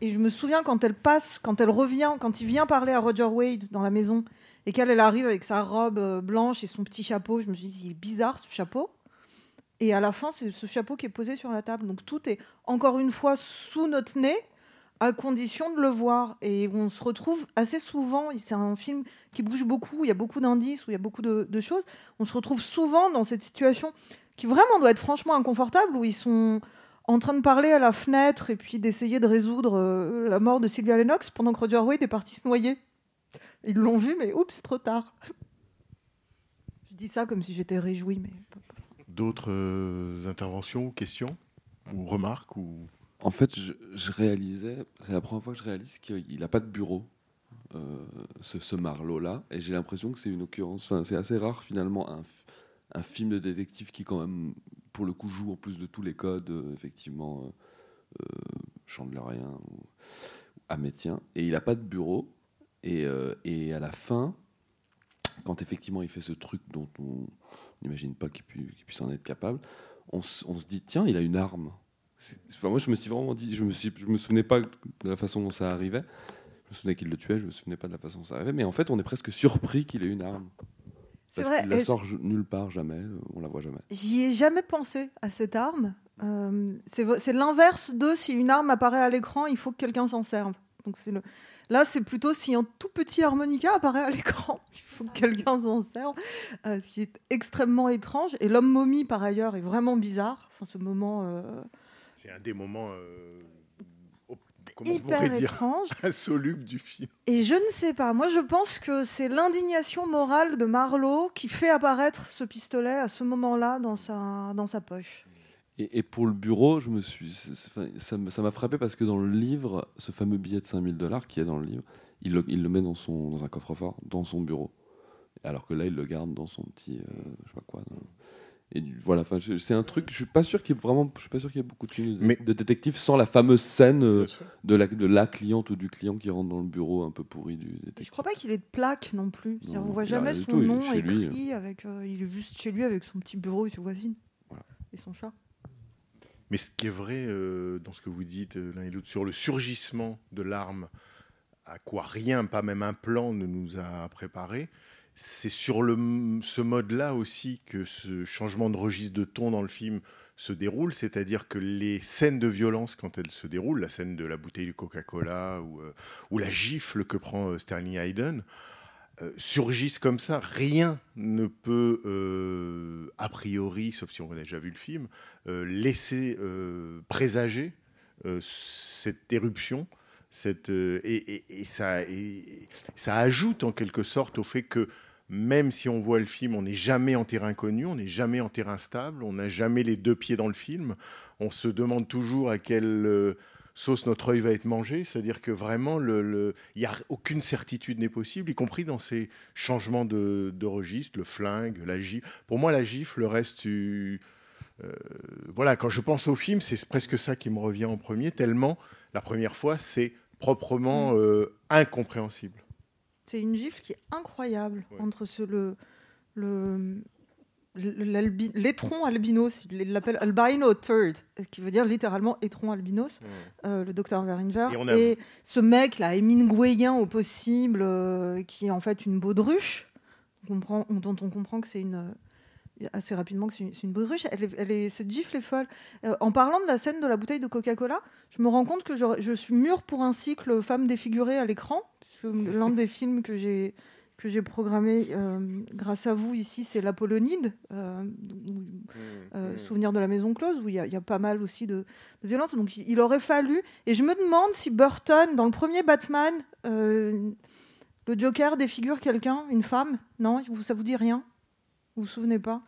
Et je me souviens quand elle passe, quand elle revient, quand il vient parler à Roger Wade dans la maison et qu'elle elle arrive avec sa robe euh, blanche et son petit chapeau, je me suis dit il est bizarre ce chapeau. Et à la fin, c'est ce chapeau qui est posé sur la table. Donc tout est encore une fois sous notre nez à condition de le voir. Et on se retrouve assez souvent, c'est un film qui bouge beaucoup, il y a beaucoup d'indices, où il y a beaucoup de, de choses. On se retrouve souvent dans cette situation qui vraiment doit être franchement inconfortable, où ils sont en train de parler à la fenêtre et puis d'essayer de résoudre euh, la mort de Sylvia Lennox pendant que Roger Wade est parti se noyer. Ils l'ont vu, mais oups, trop tard. Je dis ça comme si j'étais réjouie, mais D'autres euh, interventions, questions ou remarques ou... En fait, je, je réalisais, c'est la première fois que je réalise qu'il n'a pas de bureau, euh, ce, ce Marlowe-là, et j'ai l'impression que c'est une occurrence, enfin, c'est assez rare finalement, un film de détective qui quand même, pour le coup, joue en plus de tous les codes, euh, effectivement, euh, euh, Chandlerien ou Amétien, et il n'a pas de bureau, et, et à la fin, quand effectivement il fait ce truc dont on n'imagine pas qu'il pu- qu'il puisse en être capable, on, se dit, tiens, il a une arme. Enfin, moi, je me suis vraiment dit, je me, je me souvenais pas de la façon dont ça arrivait. Je me souvenais qu'il le tuait, je me souvenais pas de la façon dont ça arrivait. Mais en fait, on est presque surpris qu'il ait une arme. C'est Parce vrai. qu'il la sort nulle part, jamais. euh, On la voit jamais. J'y ai jamais pensé à cette arme. Euh, c'est l'inverse de si une arme apparaît à l'écran, il faut que quelqu'un s'en serve. Donc c'est le. Là, c'est plutôt si un tout petit harmonica apparaît à l'écran, il faut que quelqu'un s'en serve. Euh, ce qui est extrêmement étrange. Et l'homme momie, par ailleurs, est vraiment bizarre. Enfin, ce moment euh, C'est un des moments, hyper étrange. insolubles du film. Et je ne sais pas. Moi, je pense que c'est l'indignation morale de Marlowe qui fait apparaître ce pistolet à ce moment-là dans sa, dans sa poche. Et, et pour le bureau, je me suis, ça me- ça m'a frappé parce que dans le livre, ce fameux billet de 5000 dollars qui est dans le livre, il le, il le met dans, son, dans un coffre-fort, dans son bureau. Alors que là, il le garde dans son petit, euh, je sais pas quoi. dans- Et voilà, c'est un truc. Je suis pas sûr qu'il y ait vraiment, je suis pas sûr qu'il y ait beaucoup de films de, Mais- de détectives sans la fameuse scène euh, de la, de la cliente ou du client qui rentre dans le bureau un peu pourri du détective. je crois pas qu'il ait de plaque non plus. Non, on voit jamais son tout, nom lui. écrit avec. euh, il est juste chez lui avec son petit bureau et ses voisines Voilà. et son chat. Mais ce qui est vrai euh, dans ce que vous dites euh, l'un et l'autre sur le surgissement de l'arme, à quoi rien, pas même un plan, ne nous a préparé, c'est sur ce mode-là aussi que ce changement de registre de ton dans le film se déroule, c'est-à-dire que les scènes de violence, quand elles se déroulent, la scène de la bouteille de Coca-Cola ou, euh, ou la gifle que prend euh, Sterling Hayden, euh, surgissent comme ça. Rien ne peut, a priori, sauf si on a déjà vu le film, laisser présager cette éruption. Euh, et, ça, ajoute en quelque sorte au fait que même si on voit le film, on n'est jamais en terrain connu, on n'est jamais en terrain stable, on n'a jamais les deux pieds dans le film. On se demande toujours à quelle euh, sauce notre œil va être mangé. C'est-à-dire que vraiment, il n'y a aucune certitude n'est possible, y compris dans ces changements de, registre, le flingue, la gifle. Pour moi, la gifle reste... euh, voilà, quand je pense au film, c'est presque ça qui me revient en premier, tellement la première fois, c'est proprement euh, incompréhensible. C'est une gifle qui est incroyable Ouais. entre ce, le, le, l'étron albinos, il l'appelle albino third, qui veut dire littéralement étron albinos, euh, le docteur Veringer, Et et, ce mec là, Hemingwayen au possible, euh, qui est en fait une baudruche, on comprend- dont on comprend que c'est une assez rapidement que c'est une, c'est une baudruche. Elle est, elle est- cette gifle est folle. Euh, en parlant de la scène de la bouteille de Coca-Cola, je me rends compte que je, je suis mûre pour un cycle femme défigurée à l'écran. puisque L'un des films que j'ai que j'ai programmé euh, grâce à vous ici, c'est l'Apollonide, euh, où- euh, Souvenir de la maison close, où il y, a- il y a pas mal aussi de, de violence. Donc il aurait fallu. Et je me demande si Burton, dans le premier Batman, le Joker défigure quelqu'un, une femme. Non, ça vous dit rien? Vous vous souvenez pas?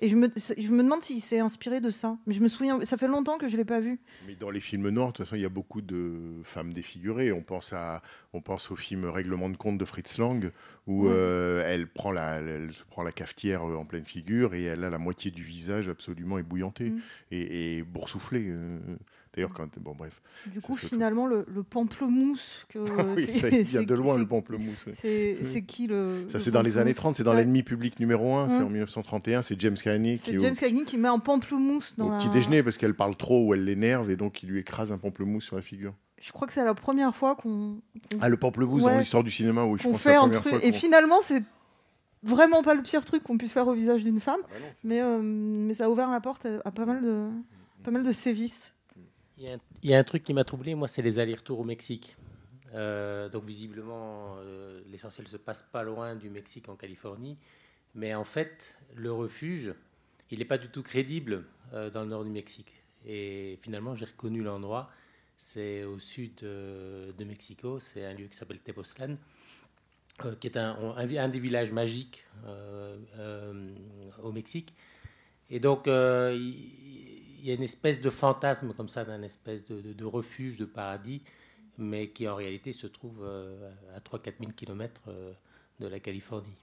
Et je me, je me demande s'il s'est inspiré de ça. Mais je me souviens, ça fait longtemps que je l'ai pas vu. Mais dans les films noirs, de toute façon, il y a beaucoup de femmes défigurées. On pense, à, on pense au film Règlement de compte de Fritz Lang, où Ouais. euh, elle, prend la, elle se prend la cafetière euh, en pleine figure et elle a la moitié du visage absolument ébouillanté Mm. et, et boursouflé. D'ailleurs, quand. Bon, bref. Du coup, finalement, le, le pamplemousse que. oui, c'est- il c'est- vient de loin le pamplemousse. C'est Oui. qui le. Ça, c'est dans les années pamplemousse 30, c'est dans l'ennemi public numéro 1, c'est en 1931, c'est James Cagney C'est James Cagney qui met un pamplemousse dans au la. petit déjeuner parce qu'elle parle trop ou elle l'énerve et donc il lui écrase un pamplemousse sur la figure. Je crois que c'est la première fois qu'on Ah, le pamplemousse Ouais. dans l'histoire du cinéma, oui, je pense fait la un première truc. fois Et finalement, c'est vraiment pas le pire truc qu'on puisse faire au visage d'une femme, Ah bah non, mais, euh, mais ça a ouvert la porte à, à pas mal de, pas mal de sévices. Il y, a un, truc qui m'a troublé, moi, c'est les allers-retours au Mexique. Euh, donc visiblement, euh, l'essentiel se passe pas loin du Mexique en Californie, mais en fait, le refuge, il n'est pas du tout crédible euh, dans le nord du Mexique. Et finalement, j'ai reconnu l'endroit. C'est au sud euh, de Mexico. C'est un lieu qui s'appelle Tepoztlán, euh, qui est un, des villages magiques au Mexique. Et donc, il y a une espèce de fantasme comme ça, d'un espèce de, refuge, de paradis, mais qui en réalité se trouve euh, à 3-4 000 km de la Californie.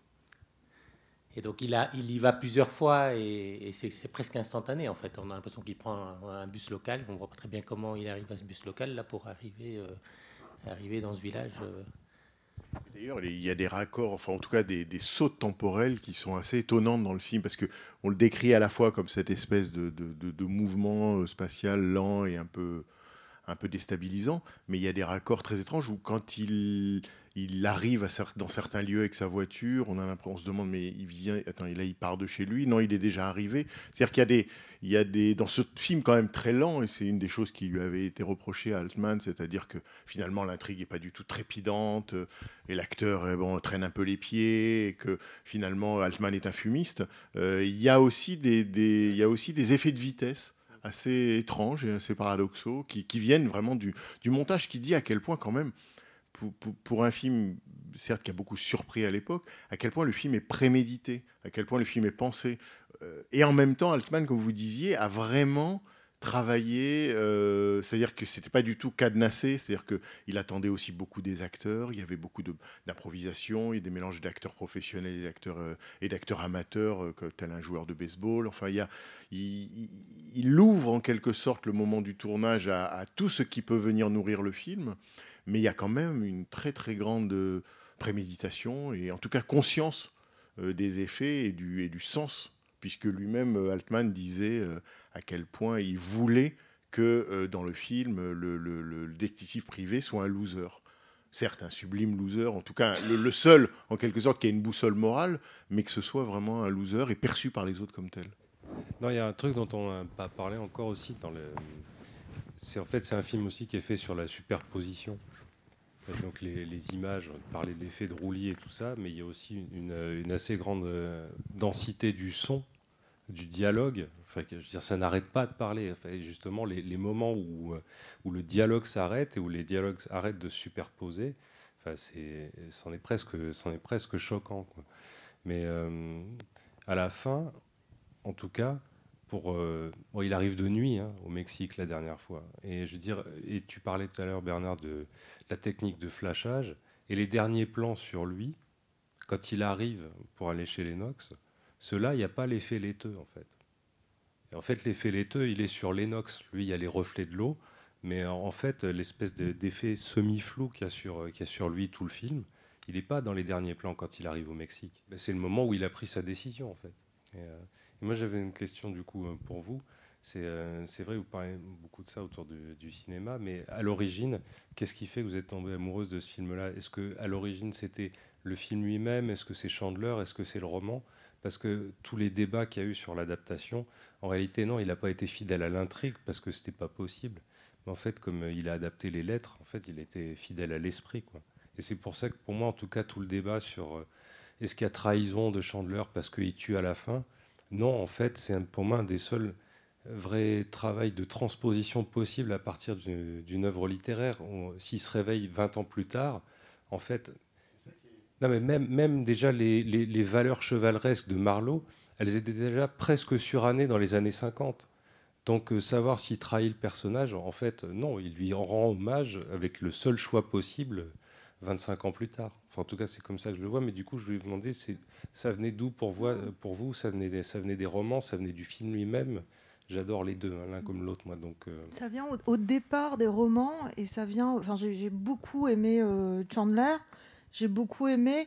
Et donc il, y va plusieurs fois et, c'est presque instantané en fait. On a l'impression qu'il prend un, un bus local. On voit pas très bien comment il arrive à ce bus local là pour arriver, euh, arriver dans ce village. euh. D'ailleurs, il y a des raccords, enfin en tout cas des, des sauts temporels qui sont assez étonnants dans le film parce que on le décrit à la fois comme cette espèce de, mouvement euh, spatial lent et un peu déstabilisant, mais il y a des raccords très étranges où quand il, il arrive dans certains lieux avec sa voiture, on, a on se demande mais il vient, attends, là il part de chez lui, non il est déjà arrivé. C'est-à-dire qu'il y a des, il y a des, dans ce film quand même très lent, et c'est une des choses qui lui avait été reprochée à Altman, c'est-à-dire que finalement l'intrigue n'est pas du tout trépidante, euh, et l'acteur euh, bon, traîne un peu les pieds, et que finalement Altman est un fumiste. Euh, il y a aussi des, des- il y a aussi des effets de vitesse assez étranges et assez paradoxaux qui, qui viennent vraiment du, du montage qui dit à quel point quand même pour, un film, certes, qui a beaucoup surpris à l'époque, à quel point le film est prémédité, à quel point le film est pensé. Euh, et en même temps, Altman, comme vous disiez, a vraiment travaillé, euh, c'est-à-dire que c'était pas du tout cadenassé, c'est-à-dire qu'il attendait aussi beaucoup des acteurs, il y avait beaucoup d'improvisation, il y a des mélanges d'acteurs professionnels et d'acteurs, euh, et d'acteurs amateurs, tel un joueur de baseball. Enfin, il, y ouvre en quelque sorte le moment du tournage à tout ce qui peut venir nourrir le film mais il y a quand même une très très grande euh, préméditation et en tout cas conscience euh, des effets et du, et du sens, puisque lui-même, euh, Altman, disait à quel point il voulait que dans le film, le, le- le détective privé soit un loser. Certes, un sublime loser, en tout cas le, le seul, en quelque sorte, qui a une boussole morale, mais que ce soit vraiment un loser et perçu par les autres comme tel. Non, il y a un truc dont on n'a pas parlé encore aussi dans le. C'est en fait c'est un film aussi qui est fait sur la superposition. Et donc les, images, on parlait de l'effet de roulis et tout ça, mais il y a aussi une, une assez grande euh, densité du son, du dialogue. Enfin, je veux dire, ça n'arrête pas de parler. Enfin, justement, les, moments où, euh, où le dialogue s'arrête et où les dialogues arrêtent de se superposer, enfin, c'en est presque, c'en est presque choquant. Mais euh, à la fin, en tout cas, euh, il arrive de nuit hein, au Mexique la dernière fois. Et je veux dire, et tu parlais tout à l'heure, Bernard, de la technique de flashage et les derniers plans sur lui, quand il arrive pour aller chez Lennox, ceux-là, il n'y a pas l'effet laiteux en fait. Et en fait, l'effet laiteux, il est sur Lennox. Lui, il y a les reflets de l'eau, mais en fait, l'espèce de- d'effet semi-flou qu'il y, a sur- lui tout le film, il n'est pas dans les derniers plans quand il arrive au Mexique. Ben, c'est le moment où il a pris sa décision en fait. Euh, moi, j'avais une question du coup euh, pour vous. C'est euh, c'est vrai, vous parlez beaucoup de ça autour du, cinéma, mais à l'origine, qu'est-ce qui fait que vous êtes tombée amoureuse de ce film-là? Est-ce que à l'origine c'était le film lui-même? Est-ce que c'est Chandler? Est-ce que c'est le roman? Parce que tous les débats qu'il y a eu sur l'adaptation, en réalité non, il n'a pas été fidèle à l'intrigue parce que c'était pas possible. Mais en fait, comme euh, il a adapté les lettres, en fait, il était fidèle à l'esprit. Et c'est pour ça que pour moi, en tout cas, tout le débat sur est-ce qu'il y a trahison de Chandler parce qu'il tue à la fin? Non, en fait, c'est pour moi un des seuls vrais travail de transposition possible à partir d'une œuvre littéraire. S'il se réveille 20 ans plus tard, en fait. Non, mais même, même déjà les, les- les valeurs chevaleresques de Marlowe, elles étaient déjà presque surannées dans les années 50. Donc euh, savoir s'il trahit le personnage, en fait, euh, non, il lui en rend hommage avec le seul choix possible 25 ans plus tard. Enfin, en tout cas, c'est comme ça que je le vois. Mais du coup, je lui ai demandé, ça venait d'où pour, pour vous? Ça venait, des, ça venait des romans, ça venait du film lui-même? J'adore les deux, hein, l'un comme l'autre, moi. Donc, euh, Ça vient au, au départ des romans et ça vient. Enfin, j'ai beaucoup aimé euh, Chandler. J'ai beaucoup aimé.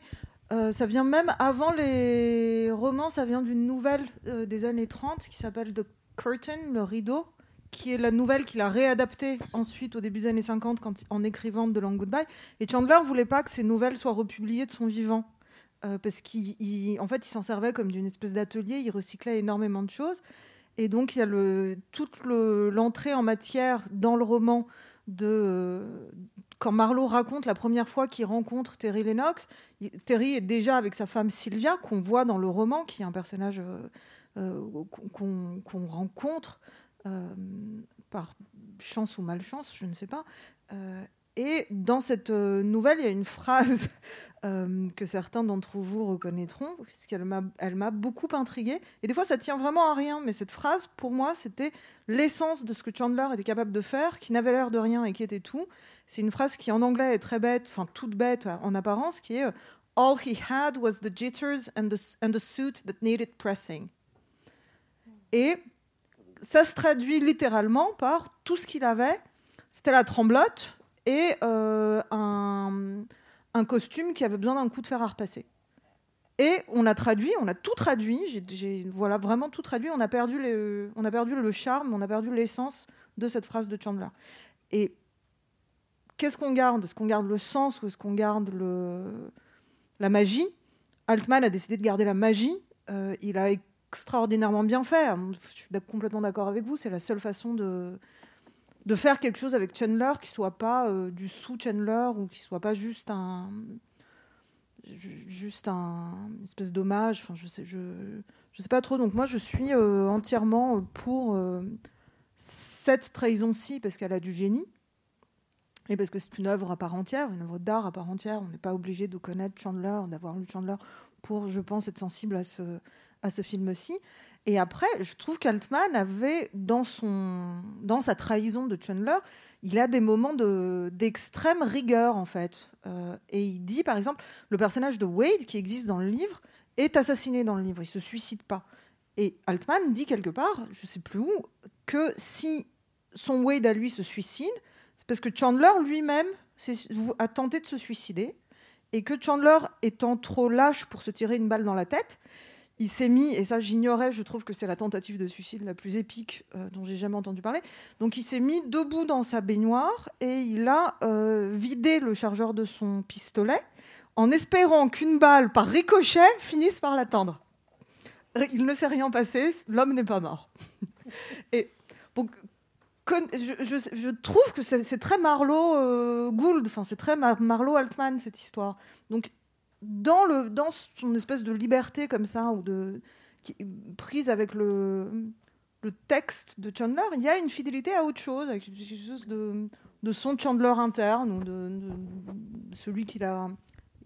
euh, ça vient même avant les romans. Ça vient d'une nouvelle des années 30 qui s'appelle The Curtain, le rideau, qui est la nouvelle qu'il a réadaptée ensuite au début des années 50 quand, en écrivant The Long Goodbye. Et Chandler voulait pas que ces nouvelles soient republiées de son vivant. euh, parce qu'en fait, il s'en servait comme d'une espèce d'atelier, il recyclait énormément de choses. Et donc, il y a toute le- l'entrée en matière dans le roman de. quand Marlowe raconte la première fois qu'il rencontre Terry Lennox, Terry est déjà avec sa femme Sylvia, qu'on voit dans le roman, qui est un personnage euh, euh, qu'on, rencontre par chance ou malchance, je ne sais pas. Euh, et dans cette euh, nouvelle, il y a une phrase euh, que certains d'entre vous reconnaîtront, puisqu'elle m'a, m'a beaucoup intriguée. Et des fois, ça tient vraiment à rien, mais cette phrase, pour moi, c'était l'essence de ce que Chandler était capable de faire, qui n'avait l'air de rien et qui était tout. C'est une phrase qui, en anglais, est très bête, enfin toute bête en apparence, qui est euh, All he had was the jitters and the, and the suit that needed pressing. Et ça se traduit littéralement par tout ce qu'il avait, c'était la tremblote et euh, un, costume qui avait besoin d'un coup de fer à repasser. Et on a traduit, on a tout traduit, voilà vraiment tout traduit. On a perdu, les, on a perdu le charme, on a perdu l'essence de cette phrase de Chandler. Et qu'est-ce qu'on garde? Est-ce qu'on garde le sens ou est-ce qu'on garde la magie? Altman a décidé de garder la magie. Euh, il a extraordinairement bien fait. Je suis complètement d'accord avec vous. C'est la seule façon de, de faire quelque chose avec Chandler qui soit pas euh, du sous-Chandler ou qui soit pas juste un ju- juste un une espèce d'hommage. Enfin, je sais, je, je sais pas trop. Donc moi, je suis euh, entièrement pour euh, cette trahison-ci parce qu'elle a du génie et parce que c'est une œuvre à part entière, une œuvre d'art à part entière. On n'est pas obligé de connaître Chandler, d'avoir lu Chandler pour, je pense, être sensible à ce, à ce film-ci. Et après, je trouve qu'Altman avait, dans, son, dans sa trahison de Chandler, il a des moments de- d'extrême rigueur, en fait. Euh, et il dit, par exemple, le personnage de Wade, qui existe dans le livre, est assassiné dans le livre. Il se suicide pas. Et Altman dit quelque part, je sais plus où, que si son Wade à lui se suicide, c'est parce que Chandler lui-même a tenté de se suicider et que Chandler étant trop lâche pour se tirer une balle dans la tête, il s'est mis, et ça j'ignorais, je trouve que c'est la tentative de suicide la plus épique euh, dont j'ai jamais entendu parler, donc il s'est mis debout dans sa baignoire et il a euh, vidé le chargeur de son pistolet en espérant qu'une balle par ricochet finisse par l'atteindre. Il ne s'est rien passé, l'homme n'est pas mort. et donc, je, trouve que c'est très Marlowe euh, Gould, enfin c'est très Mar- Marlowe Altman cette histoire. Donc dans son espèce de liberté comme ça ou de prise avec le texte de Chandler, il y a une fidélité à autre chose, avec quelque chose de, son Chandler interne ou de, celui qu'il a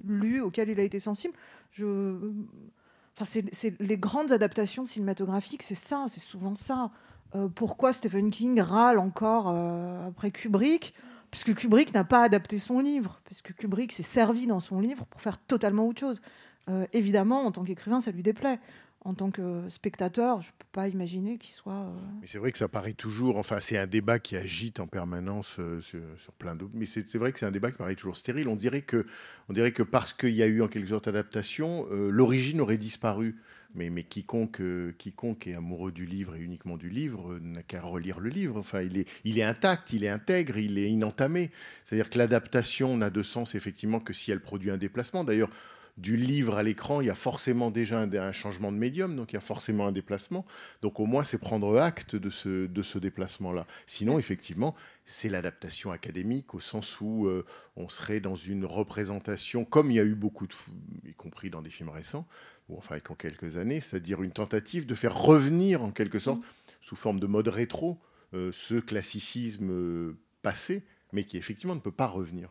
lu, auquel il a été sensible. Enfin, c'est les grandes adaptations cinématographiques, c'est ça, c'est souvent ça. Euh, pourquoi Stephen King râle encore euh, après Kubrick? Parce que Kubrick n'a pas adapté son livre, parce que Kubrick s'est servi dans son livre pour faire totalement autre chose. Euh, évidemment, en tant qu'écrivain, ça lui déplaît. En tant que spectateur, je ne peux pas imaginer qu'il soit. euh, Mais c'est vrai que ça paraît toujours, enfin c'est un débat qui agite en permanence euh, sur, plein d'autres, mais c'est vrai que c'est un débat qui paraît toujours stérile. On dirait que, on dirait que parce qu'il y a eu en quelque sorte adaptation, l'origine aurait disparu. Mais, quiconque, euh, quiconque est amoureux du livre et uniquement du livre euh, n'a qu'à relire le livre. Enfin, il est, intact, il est intègre, il est inentamé. C'est-à-dire que l'adaptation n'a de sens effectivement que si elle produit un déplacement. D'ailleurs, du livre à l'écran, il y a forcément déjà un, changement de médium, donc il y a forcément un déplacement. Donc au moins, c'est prendre acte de ce, déplacement-là. Sinon, effectivement, c'est l'adaptation académique au sens où euh, on serait dans une représentation, comme il y a eu beaucoup de, y compris dans des films récents, ou enfin en quelques années, c'est-à-dire une tentative de faire revenir en quelque sorte, sous forme de mode rétro, euh, ce classicisme euh, passé, mais qui effectivement ne peut pas revenir.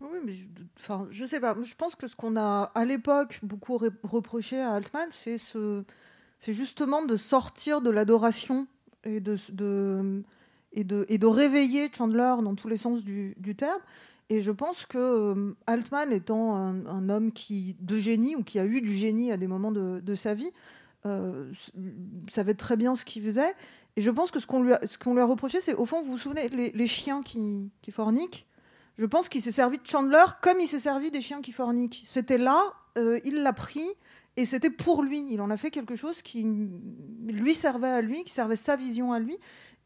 Oui, mais je, enfin, je sais pas. Je pense que ce qu'on a à l'époque beaucoup reproché à Altman, c'est ce, c'est justement de sortir de l'adoration et de, de, et, de, et de réveiller Chandler dans tous les sens du, du terme. Et je pense que euh, Altman étant un, homme qui de génie ou qui a eu du génie à des moments de, sa vie, euh, savait très bien ce qu'il faisait. Et je pense que ce qu'on lui a, reproché, c'est au fond, vous vous souvenez, les, les chiens qui, qui forniquent? Je pense qu'il s'est servi de Chandler comme il s'est servi des chiens qui forniquent. C'était là, euh, il l'a pris et c'était pour lui. Il en a fait quelque chose qui lui servait à lui, qui servait sa vision à lui.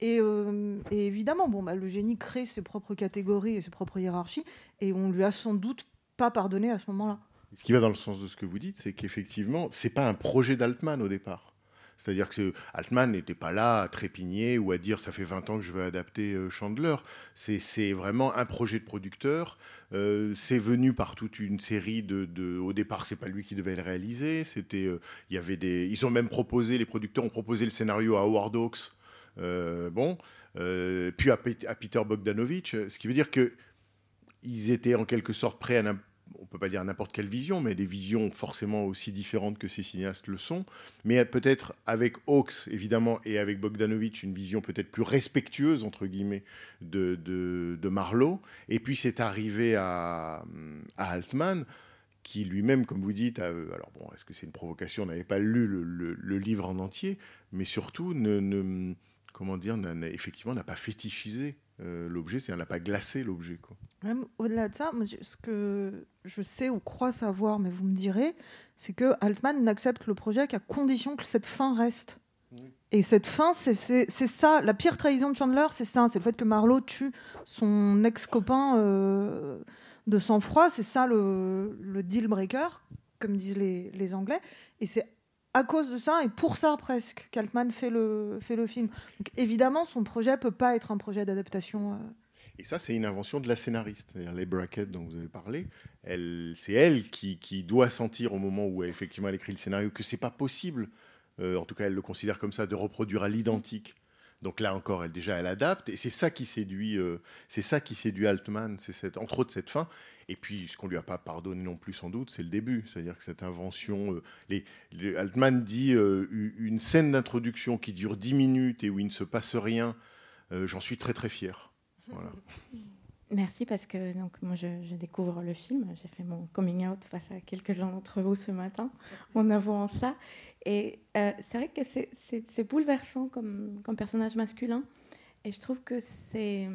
Et, euh, et évidemment, bon, bah, le génie crée ses propres catégories et ses propres hiérarchies, et on lui a sans doute pas pardonné à ce moment-là. Ce qui va dans le sens de ce que vous dites, c'est qu'effectivement, c'est pas un projet d'Altman au départ. C'est-à-dire que Altman n'était pas là à trépigner ou à dire ça fait 20 ans que je veux adapter euh, Chandler. C'est vraiment un projet de producteur. Euh, c'est venu par toute une série de. au départ, c'est pas lui qui devait le réaliser. C'était, il y avait des. Ils ont même proposé, les producteurs ont proposé le scénario à Howard Hawks. Euh, bon, euh, puis à, Pe- à Peter Bogdanovich, ce qui veut dire que ils étaient en quelque sorte prêts à on peut pas dire n'importe quelle vision, mais des visions forcément aussi différentes que ces cinéastes le sont, mais peut-être avec Hawks évidemment et avec Bogdanovich une vision peut-être plus respectueuse entre guillemets de, de, Marlowe. Et puis c'est arrivé à, Altman qui lui-même, comme vous dites, alors bon, est-ce que c'est une provocation, n'avait pas lu le, livre en entier, mais surtout ne- comment dire, effectivement n'a pas fétichisé euh, l'objet, c'est-à-dire n'a pas glacé l'objet. Même au-delà de ça, ce que je sais ou crois savoir, mais vous me direz, c'est que Altman n'accepte le projet qu'à condition que cette fin reste. Et cette fin, c'est ça. La pire trahison de Chandler, c'est ça. C'est le fait que Marlowe tue son ex-copain euh, de sang-froid. C'est ça le, le, deal breaker, comme disent les, les Anglais. Et c'est à cause de ça, et pour ça presque, qu'Altman fait le, fait le film. Donc, évidemment, son projet peut pas être un projet d'adaptation. Euh. Et ça, c'est une invention de la scénariste. Les brackets dont vous avez parlé, c'est elle qui, doit sentir au moment où elle, effectivement elle écrit le scénario que c'est pas possible euh, en tout cas elle le considère comme ça, de reproduire à l'identique. Donc là encore, elle déjà elle adapte et c'est ça qui séduit, euh, c'est ça qui séduit Altman, c'est entre autres cette fin. Et puis ce qu'on lui a pas pardonné non plus sans doute, c'est le début, c'est-à-dire que cette invention, euh, les, Altman dit une scène d'introduction qui dure 10 minutes et où il ne se passe rien, j'en suis très très fier. Voilà. Merci parce que donc moi je, découvre le film, j'ai fait mon coming out face à quelques-uns d'entre vous ce matin en avouant ça et euh, c'est vrai que c'est bouleversant comme, comme, personnage masculin. Et je trouve que c'est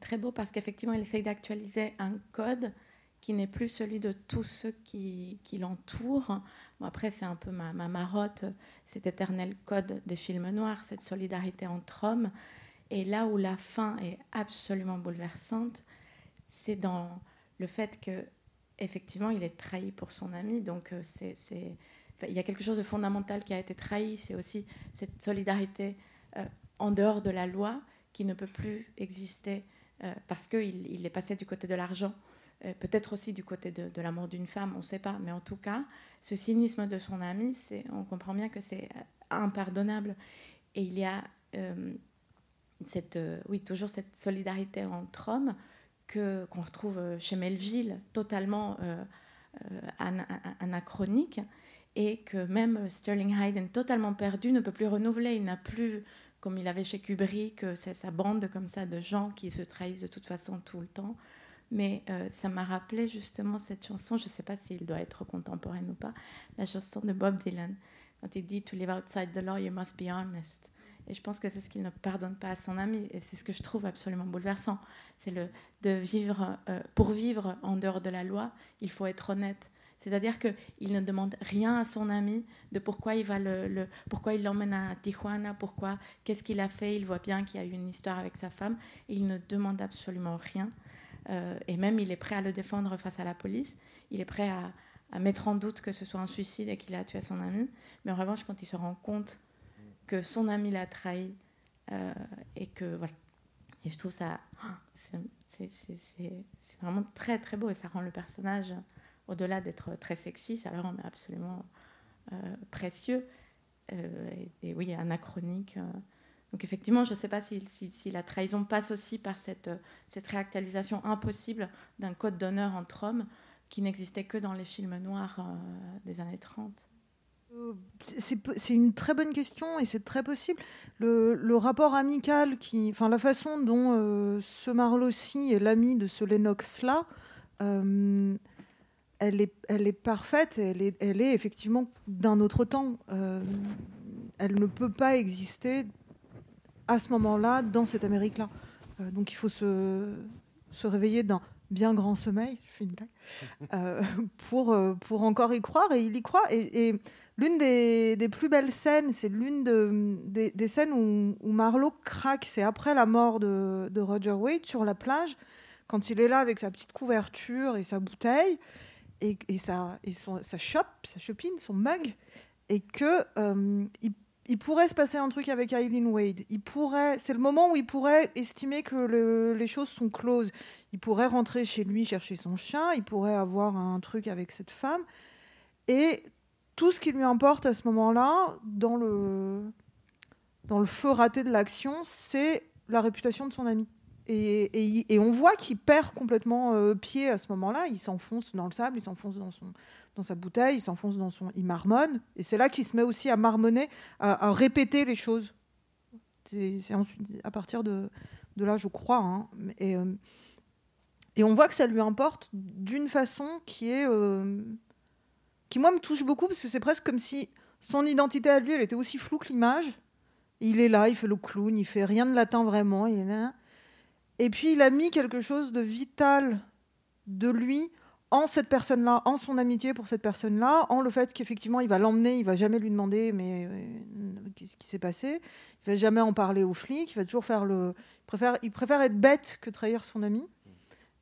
très beau parce qu'effectivement, il essaye d'actualiser un code qui n'est plus celui de tous ceux qui, l'entourent. Bon, après, c'est un peu ma, ma, marotte, cet éternel code des films noirs, cette solidarité entre hommes. Et là où la fin est absolument bouleversante, c'est dans le fait que effectivement, il est trahi pour son ami. Donc, euh, c'est il y a quelque chose de fondamental qui a été trahi, c'est aussi cette solidarité euh, en dehors de la loi qui ne peut plus exister euh, parce qu'il il est passé du côté de l'argent, euh, peut-être aussi du côté de, de l'amour d'une femme, on ne sait pas, mais en tout cas, ce cynisme de son ami, on comprend bien que c'est impardonnable. Et il y a cette, oui, toujours cette solidarité entre hommes qu'on retrouve chez Melville, totalement anachronique et que même Sterling Hayden, totalement perdu, ne peut plus renouveler. Il n'a plus, comme il avait chez Kubrick, c'est sa bande comme ça de gens qui se trahissent de toute façon tout le temps. Mais euh, ça m'a rappelé justement cette chanson, je ne sais pas s'il doit être contemporaine ou pas, la chanson de Bob Dylan, quand il dit To live outside the law, you must be honest. Et je pense que c'est ce qu'il ne pardonne pas à son ami, et c'est ce que je trouve absolument bouleversant. C'est le de vivre, euh, pour vivre en dehors de la loi, il faut être honnête. C'est-à-dire qu'il ne demande rien à son ami de pourquoi il va le, pourquoi il l'emmène à Tijuana, pourquoi, qu'est-ce qu'il a fait. Il voit bien qu'il y a eu une histoire avec sa femme. il ne demande absolument rien. Euh, et même, il est prêt à le défendre face à la police. Il est prêt à, mettre en doute que ce soit un suicide et qu'il a tué son ami. Mais en revanche, quand il se rend compte que son ami l'a trahi euh, et que voilà, et je trouve ça, c'est vraiment très très beau et ça rend le personnage au-delà d'être très sexy, ça le rend absolument euh, précieux euh, et, oui, anachronique. Euh. Donc effectivement, je ne sais pas si, la trahison passe aussi par cette, réactualisation impossible d'un code d'honneur entre hommes qui n'existait que dans les films noirs des années 30. C'est une très bonne question et c'est très possible. Le, rapport amical, enfin la façon dont ce Marlossi est l'ami de ce Lennox-là, elle est, parfaite, elle est, elle est effectivement d'un autre temps. Euh, elle ne peut pas exister à ce moment-là, dans cette Amérique-là. Euh, donc il faut se, réveiller d'un bien grand sommeil, je fais une blague, euh, pour, encore y croire, et il y croit. Et, l'une des, plus belles scènes, c'est l'une de, des, scènes où, où Marlowe craque, c'est après la mort de Roger Wade sur la plage, quand il est là avec sa petite couverture et sa bouteille et, et, sa, et son, son mug, et que euh, il, pourrait se passer un truc avec Eileen Wade. Il pourrait, c'est le moment où il pourrait estimer que le, les choses sont closes. Il pourrait rentrer chez lui chercher son chien. Il pourrait avoir un truc avec cette femme. Et tout ce qui lui importe à ce moment-là, dans le dans le feu raté de l'action, c'est la réputation de son ami. Et, on voit qu'il perd complètement euh, pied à ce moment-là. Il s'enfonce dans le sable, il s'enfonce dans, sa bouteille, il s'enfonce dans son. Il marmonne. Et c'est là qu'il se met aussi à marmonner, à, répéter les choses. C'est à partir de, là, je crois. Hein. Et, euh, et, on voit que ça lui importe d'une façon qui est. Euh, qui, moi, me touche beaucoup, parce que c'est presque comme si son identité à lui, elle était aussi floue que l'image. Il est là, il fait le clown, il fait rien de latin vraiment. Il est là. Et puis il a mis quelque chose de vital de lui en cette personne-là, en son amitié pour cette personne-là, en le fait qu'effectivement il va l'emmener, il va jamais lui demander mais euh, qu'est-ce qui s'est passé, il va jamais en parler aux flics, il va toujours faire le, il préfère, il préfère être bête que trahir son ami,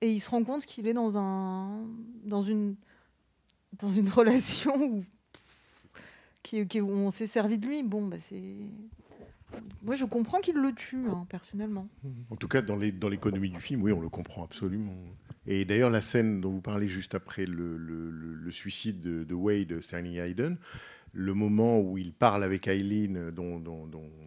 et il se rend compte qu'il est dans un, dans une, dans une relation où, on s'est servi de lui. Bon, bah c'est, moi je comprends qu'il le tue hein, personnellement. En tout cas, dans l'économie du film, oui, on le comprend absolument. Et d'ailleurs, la scène dont vous parlez juste après le, suicide de, de Wade Sterling Hayden, le moment où il parle avec Eileen,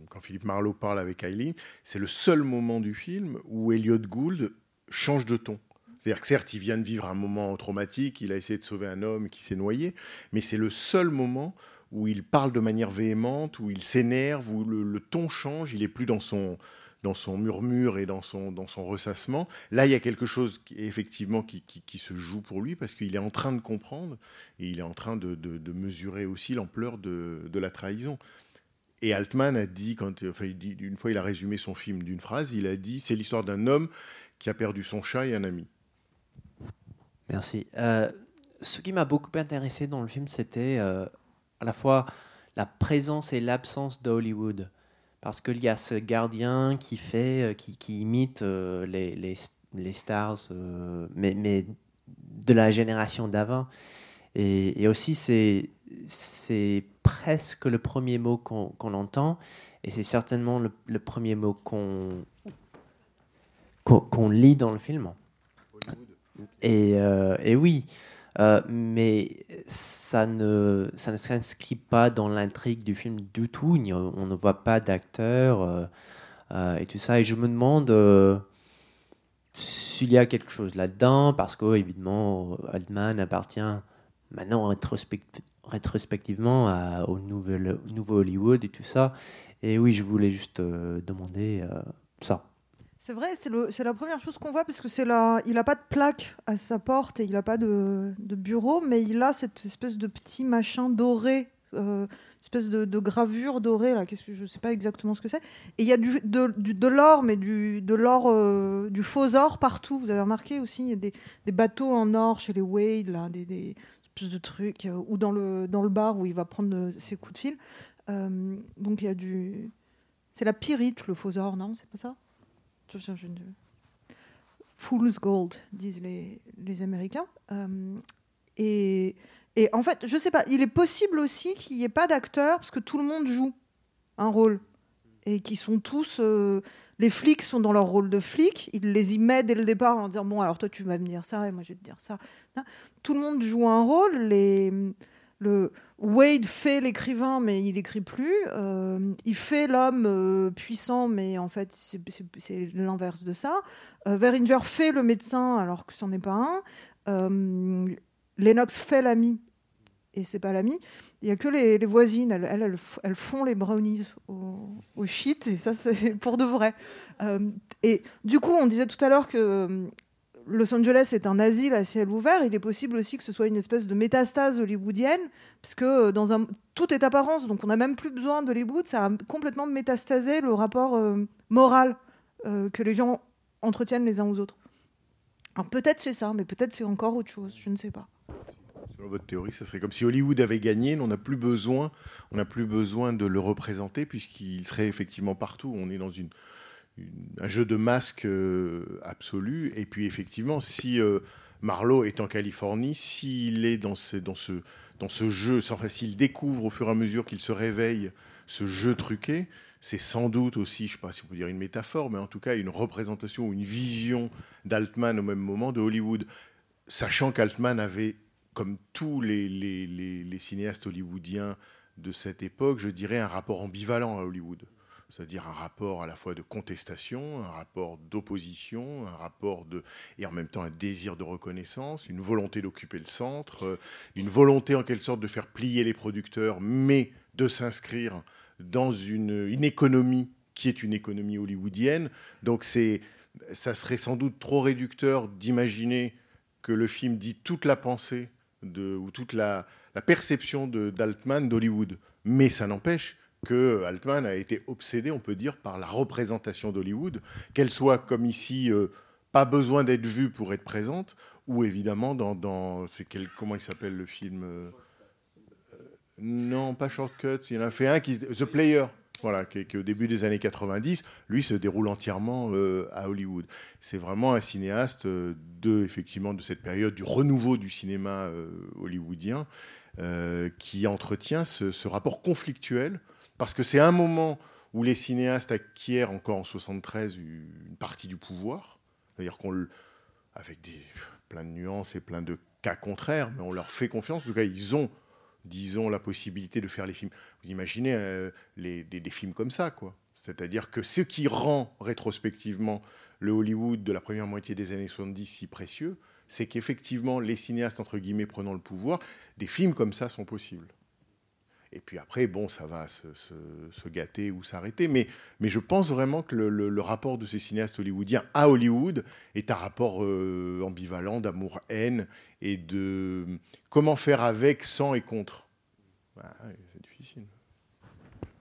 quand Philippe Marlowe parle avec Eileen, c'est le seul moment du film où Elliot Gould change de ton. C'est-à-dire que certes, il vient de vivre un moment traumatique, il a essayé de sauver un homme qui s'est noyé, mais c'est le seul moment où il parle de manière véhémente, où il s'énerve, où le, ton change, il est plus dans son, dans son murmure et dans son, dans son ressassement. Là, il y a quelque chose qui, effectivement qui, qui- se joue pour lui parce qu'il est en train de comprendre et il est en train de, de- mesurer aussi l'ampleur de, de la trahison. Et Altman a dit, quand, enfin, une fois il a résumé son film d'une phrase, il a dit c'est l'histoire d'un homme qui a perdu son chat et un ami. Merci. Euh, ce qui m'a beaucoup intéressé dans le film, c'était euh, à la fois la présence et l'absence d'Hollywood. Parce qu'il y a ce gardien qui fait, euh, qui, imite euh, les, les, les stars, euh, mais, mais de la génération d'avant. Et, aussi, c'est, presque le premier mot qu'on, qu'on entend, et c'est certainement le, premier mot qu'on, qu'on, lit dans le film. Et, et oui, euh, mais ça ne, ça ne s'inscrit pas dans l'intrigue du film du tout. On ne voit pas d'acteurs euh, euh, et tout ça. Et je me demande s'il y a quelque chose là-dedans, parce que évidemment, Altman appartient maintenant rétrospect- rétrospectivement au nouveau Hollywood et tout ça. Et oui, je voulais juste demander ça. C'est vrai, c'est la première chose qu'on voit parce que il a pas de plaque à sa porte et il a pas de, bureau, mais il a cette espèce de petit machin doré, euh, espèce de, gravure dorée là. Qu'est-ce que je sais pas exactement ce que c'est. Et il y a du, de, l'or, mais euh, du faux or partout. Vous avez remarqué aussi, il y a des, bateaux en or chez les Wade là, des, de trucs euh, ou dans le dans le bar où il va prendre euh, ses coups de fil. Donc il y a du, c'est la pyrite le faux or, non? C'est pas ça? Je- Fool's Gold, disent les, les Américains. Euh, et, et en fait, je sais pas, il est possible aussi qu'il n'y ait pas d'acteurs parce que tout le monde joue un rôle. Et qui sont tous. euh, les flics sont dans leur rôle de flics, il les y met dès le départ en disant Bon, alors toi, tu vas me dire ça, et moi, je vais te dire ça. Tout le monde joue un rôle. Le, Wade fait l'écrivain, mais il écrit plus. Euh, il fait l'homme euh, puissant, mais en fait, c'est- l'inverse de ça. Euh, Veringer fait le médecin, alors que c'en est pas un. Euh, Lennox fait l'ami, et c'est pas l'ami. Il y a que les, voisines, elles, elles, elles font les brownies au, au shit, et ça, c'est pour de vrai. Et du coup, on disait tout à l'heure que Los Angeles est un asile à ciel ouvert. Il est possible aussi que ce soit une espèce de métastase hollywoodienne, parce que euh, dans tout est apparence, donc on n'a même plus besoin d'Hollywood. Ça a complètement métastasé le rapport euh, moral euh, que les gens entretiennent les uns aux autres. Alors peut-être c'est ça, mais peut-être c'est encore autre chose, je ne sais pas. Selon votre théorie, ça serait comme si Hollywood avait gagné, on n'a plus besoin, on n'a plus besoin de le représenter puisqu'il serait effectivement partout. On est dans une- un jeu de masques euh, absolu. Et puis effectivement, si euh, Marlowe est en Californie, s'il est dans ce, dans ce, dans ce jeu, enfin s'il découvre au fur et à mesure qu'il se réveille ce jeu truqué, c'est sans doute aussi, je ne sais pas si on peut dire une métaphore, mais en tout cas une représentation ou une vision d'Altman au même moment de Hollywood. Sachant qu'Altman avait, comme tous les- les cinéastes hollywoodiens de cette époque, je dirais un rapport ambivalent à Hollywood. C'est-à-dire un rapport à la fois de contestation, un rapport d'opposition, un rapport de. et en même temps un désir de reconnaissance, une volonté d'occuper le centre, euh, une volonté en quelque sorte de faire plier les producteurs, mais de s'inscrire dans une, économie qui est une économie hollywoodienne. Donc c'est, ça serait sans doute trop réducteur d'imaginer que le film dit toute la pensée ou toute la, la perception d'Altman d'Hollywood. Mais ça n'empêche que Altman a été obsédé, on peut dire, par la représentation d'Hollywood, qu'elle soit comme ici, euh, pas besoin d'être vue pour être présente, ou évidemment dans, comment il s'appelle le film euh, euh, Non, pas Shortcuts. Il y en a fait un qui The Player. Voilà, qui, au début des années 90, lui se déroule entièrement à Hollywood. C'est vraiment un cinéaste de effectivement de cette période du renouveau du cinéma hollywoodien qui entretient ce rapport conflictuel parce que c'est un moment où les cinéastes acquièrent encore en 73 une partie du pouvoir, c'est-à-dire qu'on avec des plein de nuances et plein de cas contraires, mais on leur fait confiance. En tout cas, ils ont, disons, la possibilité de faire les films. Vous imaginez euh, les, des, des films comme ça, quoi. C'est-à-dire que ce qui rend rétrospectivement le Hollywood de la première moitié des années 70 si précieux, c'est qu'effectivement, les cinéastes, entre guillemets, prenant le pouvoir, des films comme ça sont possibles. Et puis après, bon, ça va se, gâter ou s'arrêter. Mais, mais je pense vraiment que le, rapport de ces cinéastes hollywoodiens à Hollywood est un rapport euh, ambivalent d'amour-haine et de comment faire avec, sans et contre. Bah, c'est difficile.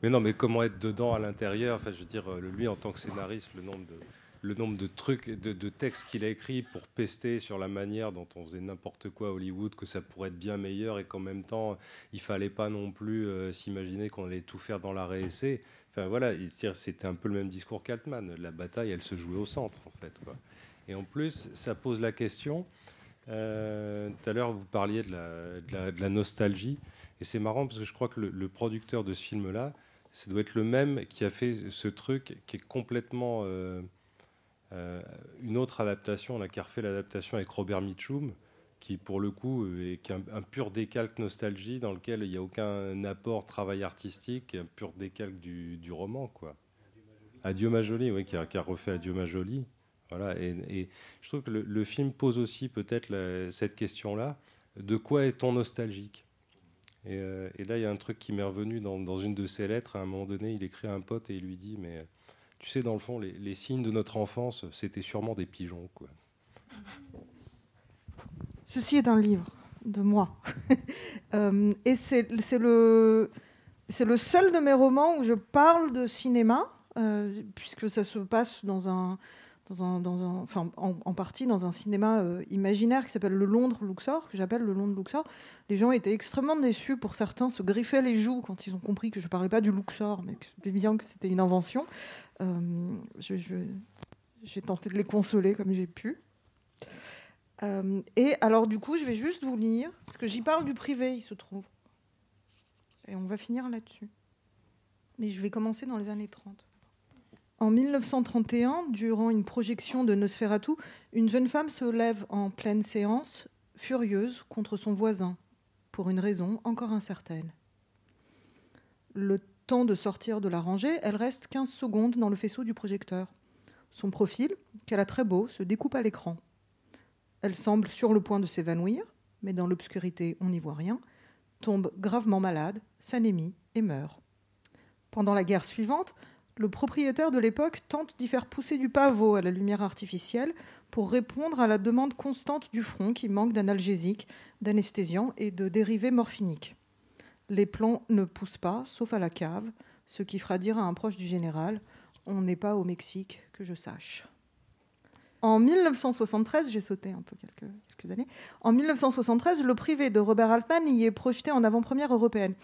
Mais non, mais comment être dedans à l'intérieur? Enfin, je veux dire, euh, lui en tant que scénariste, le nombre de, le nombre de trucs, de, textes qu'il a écrits pour pester sur la manière dont on faisait n'importe quoi à Hollywood, que ça pourrait être bien meilleur et qu'en même temps, il fallait pas non plus euh, s'imaginer qu'on allait tout faire dans la réessai. Enfin voilà, c'était un peu le même discours qu'Altman. La bataille, elle se jouait au centre, en fait. Et en plus, ça pose la question. euh, tout à l'heure, vous parliez de la, nostalgie. Et c'est marrant parce que je crois que le, producteur de ce film-là, ça doit être le même qui a fait ce truc qui est complètement euh, une autre adaptation, là, qui a refait l'adaptation avec Robert Mitchum, qui pour le coup euh, est un, pur décalque nostalgie dans lequel il n'y a aucun apport travail artistique, un pur décalque du, du roman. quoi. Adieu ma jolie, oui, qui a, a refait Adieu ma jolie. Voilà, et, je trouve que le, film pose aussi peut-être cette question-là de quoi est-on nostalgique? Et, euh, et là, il y a un truc qui m'est revenu dans, dans une de ses lettres. À un moment donné, il écrit à un pote et il lui dit Mais tu sais, dans le fond, les, signes de notre enfance, c'était sûrement des pigeons. Quoi. Ceci est un livre de moi. Euh, et c'est c'est le, c'est le seul de mes romans où je parle de cinéma, euh, puisque ça se passe dans un, en, partie dans un cinéma euh, imaginaire qui s'appelle le Londres Luxor, que j'appelle le Londres Luxor. Les gens étaient extrêmement déçus. Pour certains, se griffaient les joues quand ils ont compris que je parlais pas du Luxor, mais que c'était bien que c'était une invention. Euh, j'ai tenté de les consoler comme j'ai pu. Euh, et alors, du coup, je vais juste vous lire, parce que j'y parle du privé, il se trouve. Et on va finir là-dessus. Mais je vais commencer dans les années 30. En 1931, durant une projection de Nosferatu, une jeune femme se lève en pleine séance, furieuse contre son voisin, pour une raison encore incertaine. Le temps de sortir de la rangée, elle reste 15 secondes dans le faisceau du projecteur. Son profil, qu'elle a très beau, se découpe à l'écran. Elle semble sur le point de s'évanouir, mais dans l'obscurité, on n'y voit rien, tombe gravement malade, s'anémie et meurt. Pendant la guerre suivante, le propriétaire de l'époque tente d'y faire pousser du pavot à la lumière artificielle pour répondre à la demande constante du front qui manque d'analgésiques, d'anesthésiants et de dérivés morphiniques. Les plans ne poussent pas, sauf à la cave, ce qui fera dire à un proche du général On n'est pas au Mexique, que je sache. En 1973, j'ai sauté un peu quelques, quelques années. En 1973, le privé de Robert Altman y est projeté en avant-première européenne.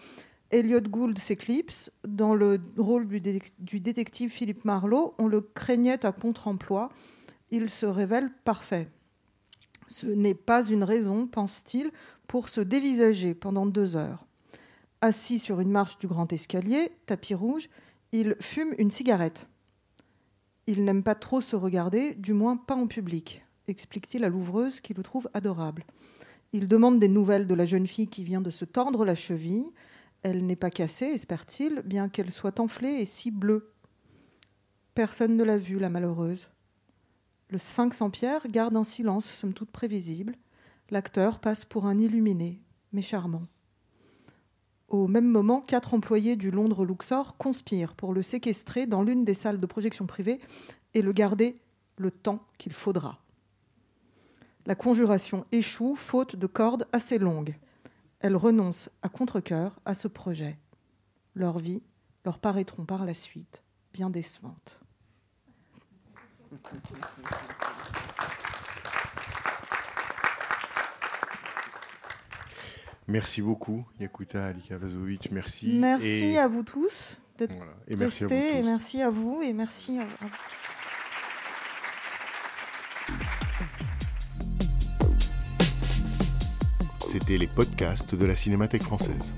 Elliot Gould s'éclipse. Dans le rôle du, du détective Philippe Marlowe, on le craignait à contre-emploi. Il se révèle parfait. Ce n'est pas une raison, pense-t-il, pour se dévisager pendant deux heures. Assis sur une marche du grand escalier, tapis rouge, il fume une cigarette. Il n'aime pas trop se regarder, du moins pas en public, explique-t-il à l'ouvreuse qui le trouve adorable. Il demande des nouvelles de la jeune fille qui vient de se tordre la cheville. Elle n'est pas cassée, espère-t-il, bien qu'elle soit enflée et si bleue. Personne ne l'a vue, la malheureuse. Le sphinx en pierre garde un silence, somme toute prévisible. L'acteur passe pour un illuminé, mais charmant. Au même moment, quatre employés du Londres Luxor conspirent pour le séquestrer dans l'une des salles de projection privée et le garder le temps qu'il faudra. La conjuration échoue faute de cordes assez longues elles renoncent à contre-coeur à ce projet. Leur vie leur paraîtront par la suite bien décevantes. Merci beaucoup, Yakuta Alikavazovic. Merci. Merci à vous tous d'être voilà. merci à vous et merci à vous merci à vous. C'était les podcasts de la Cinémathèque française.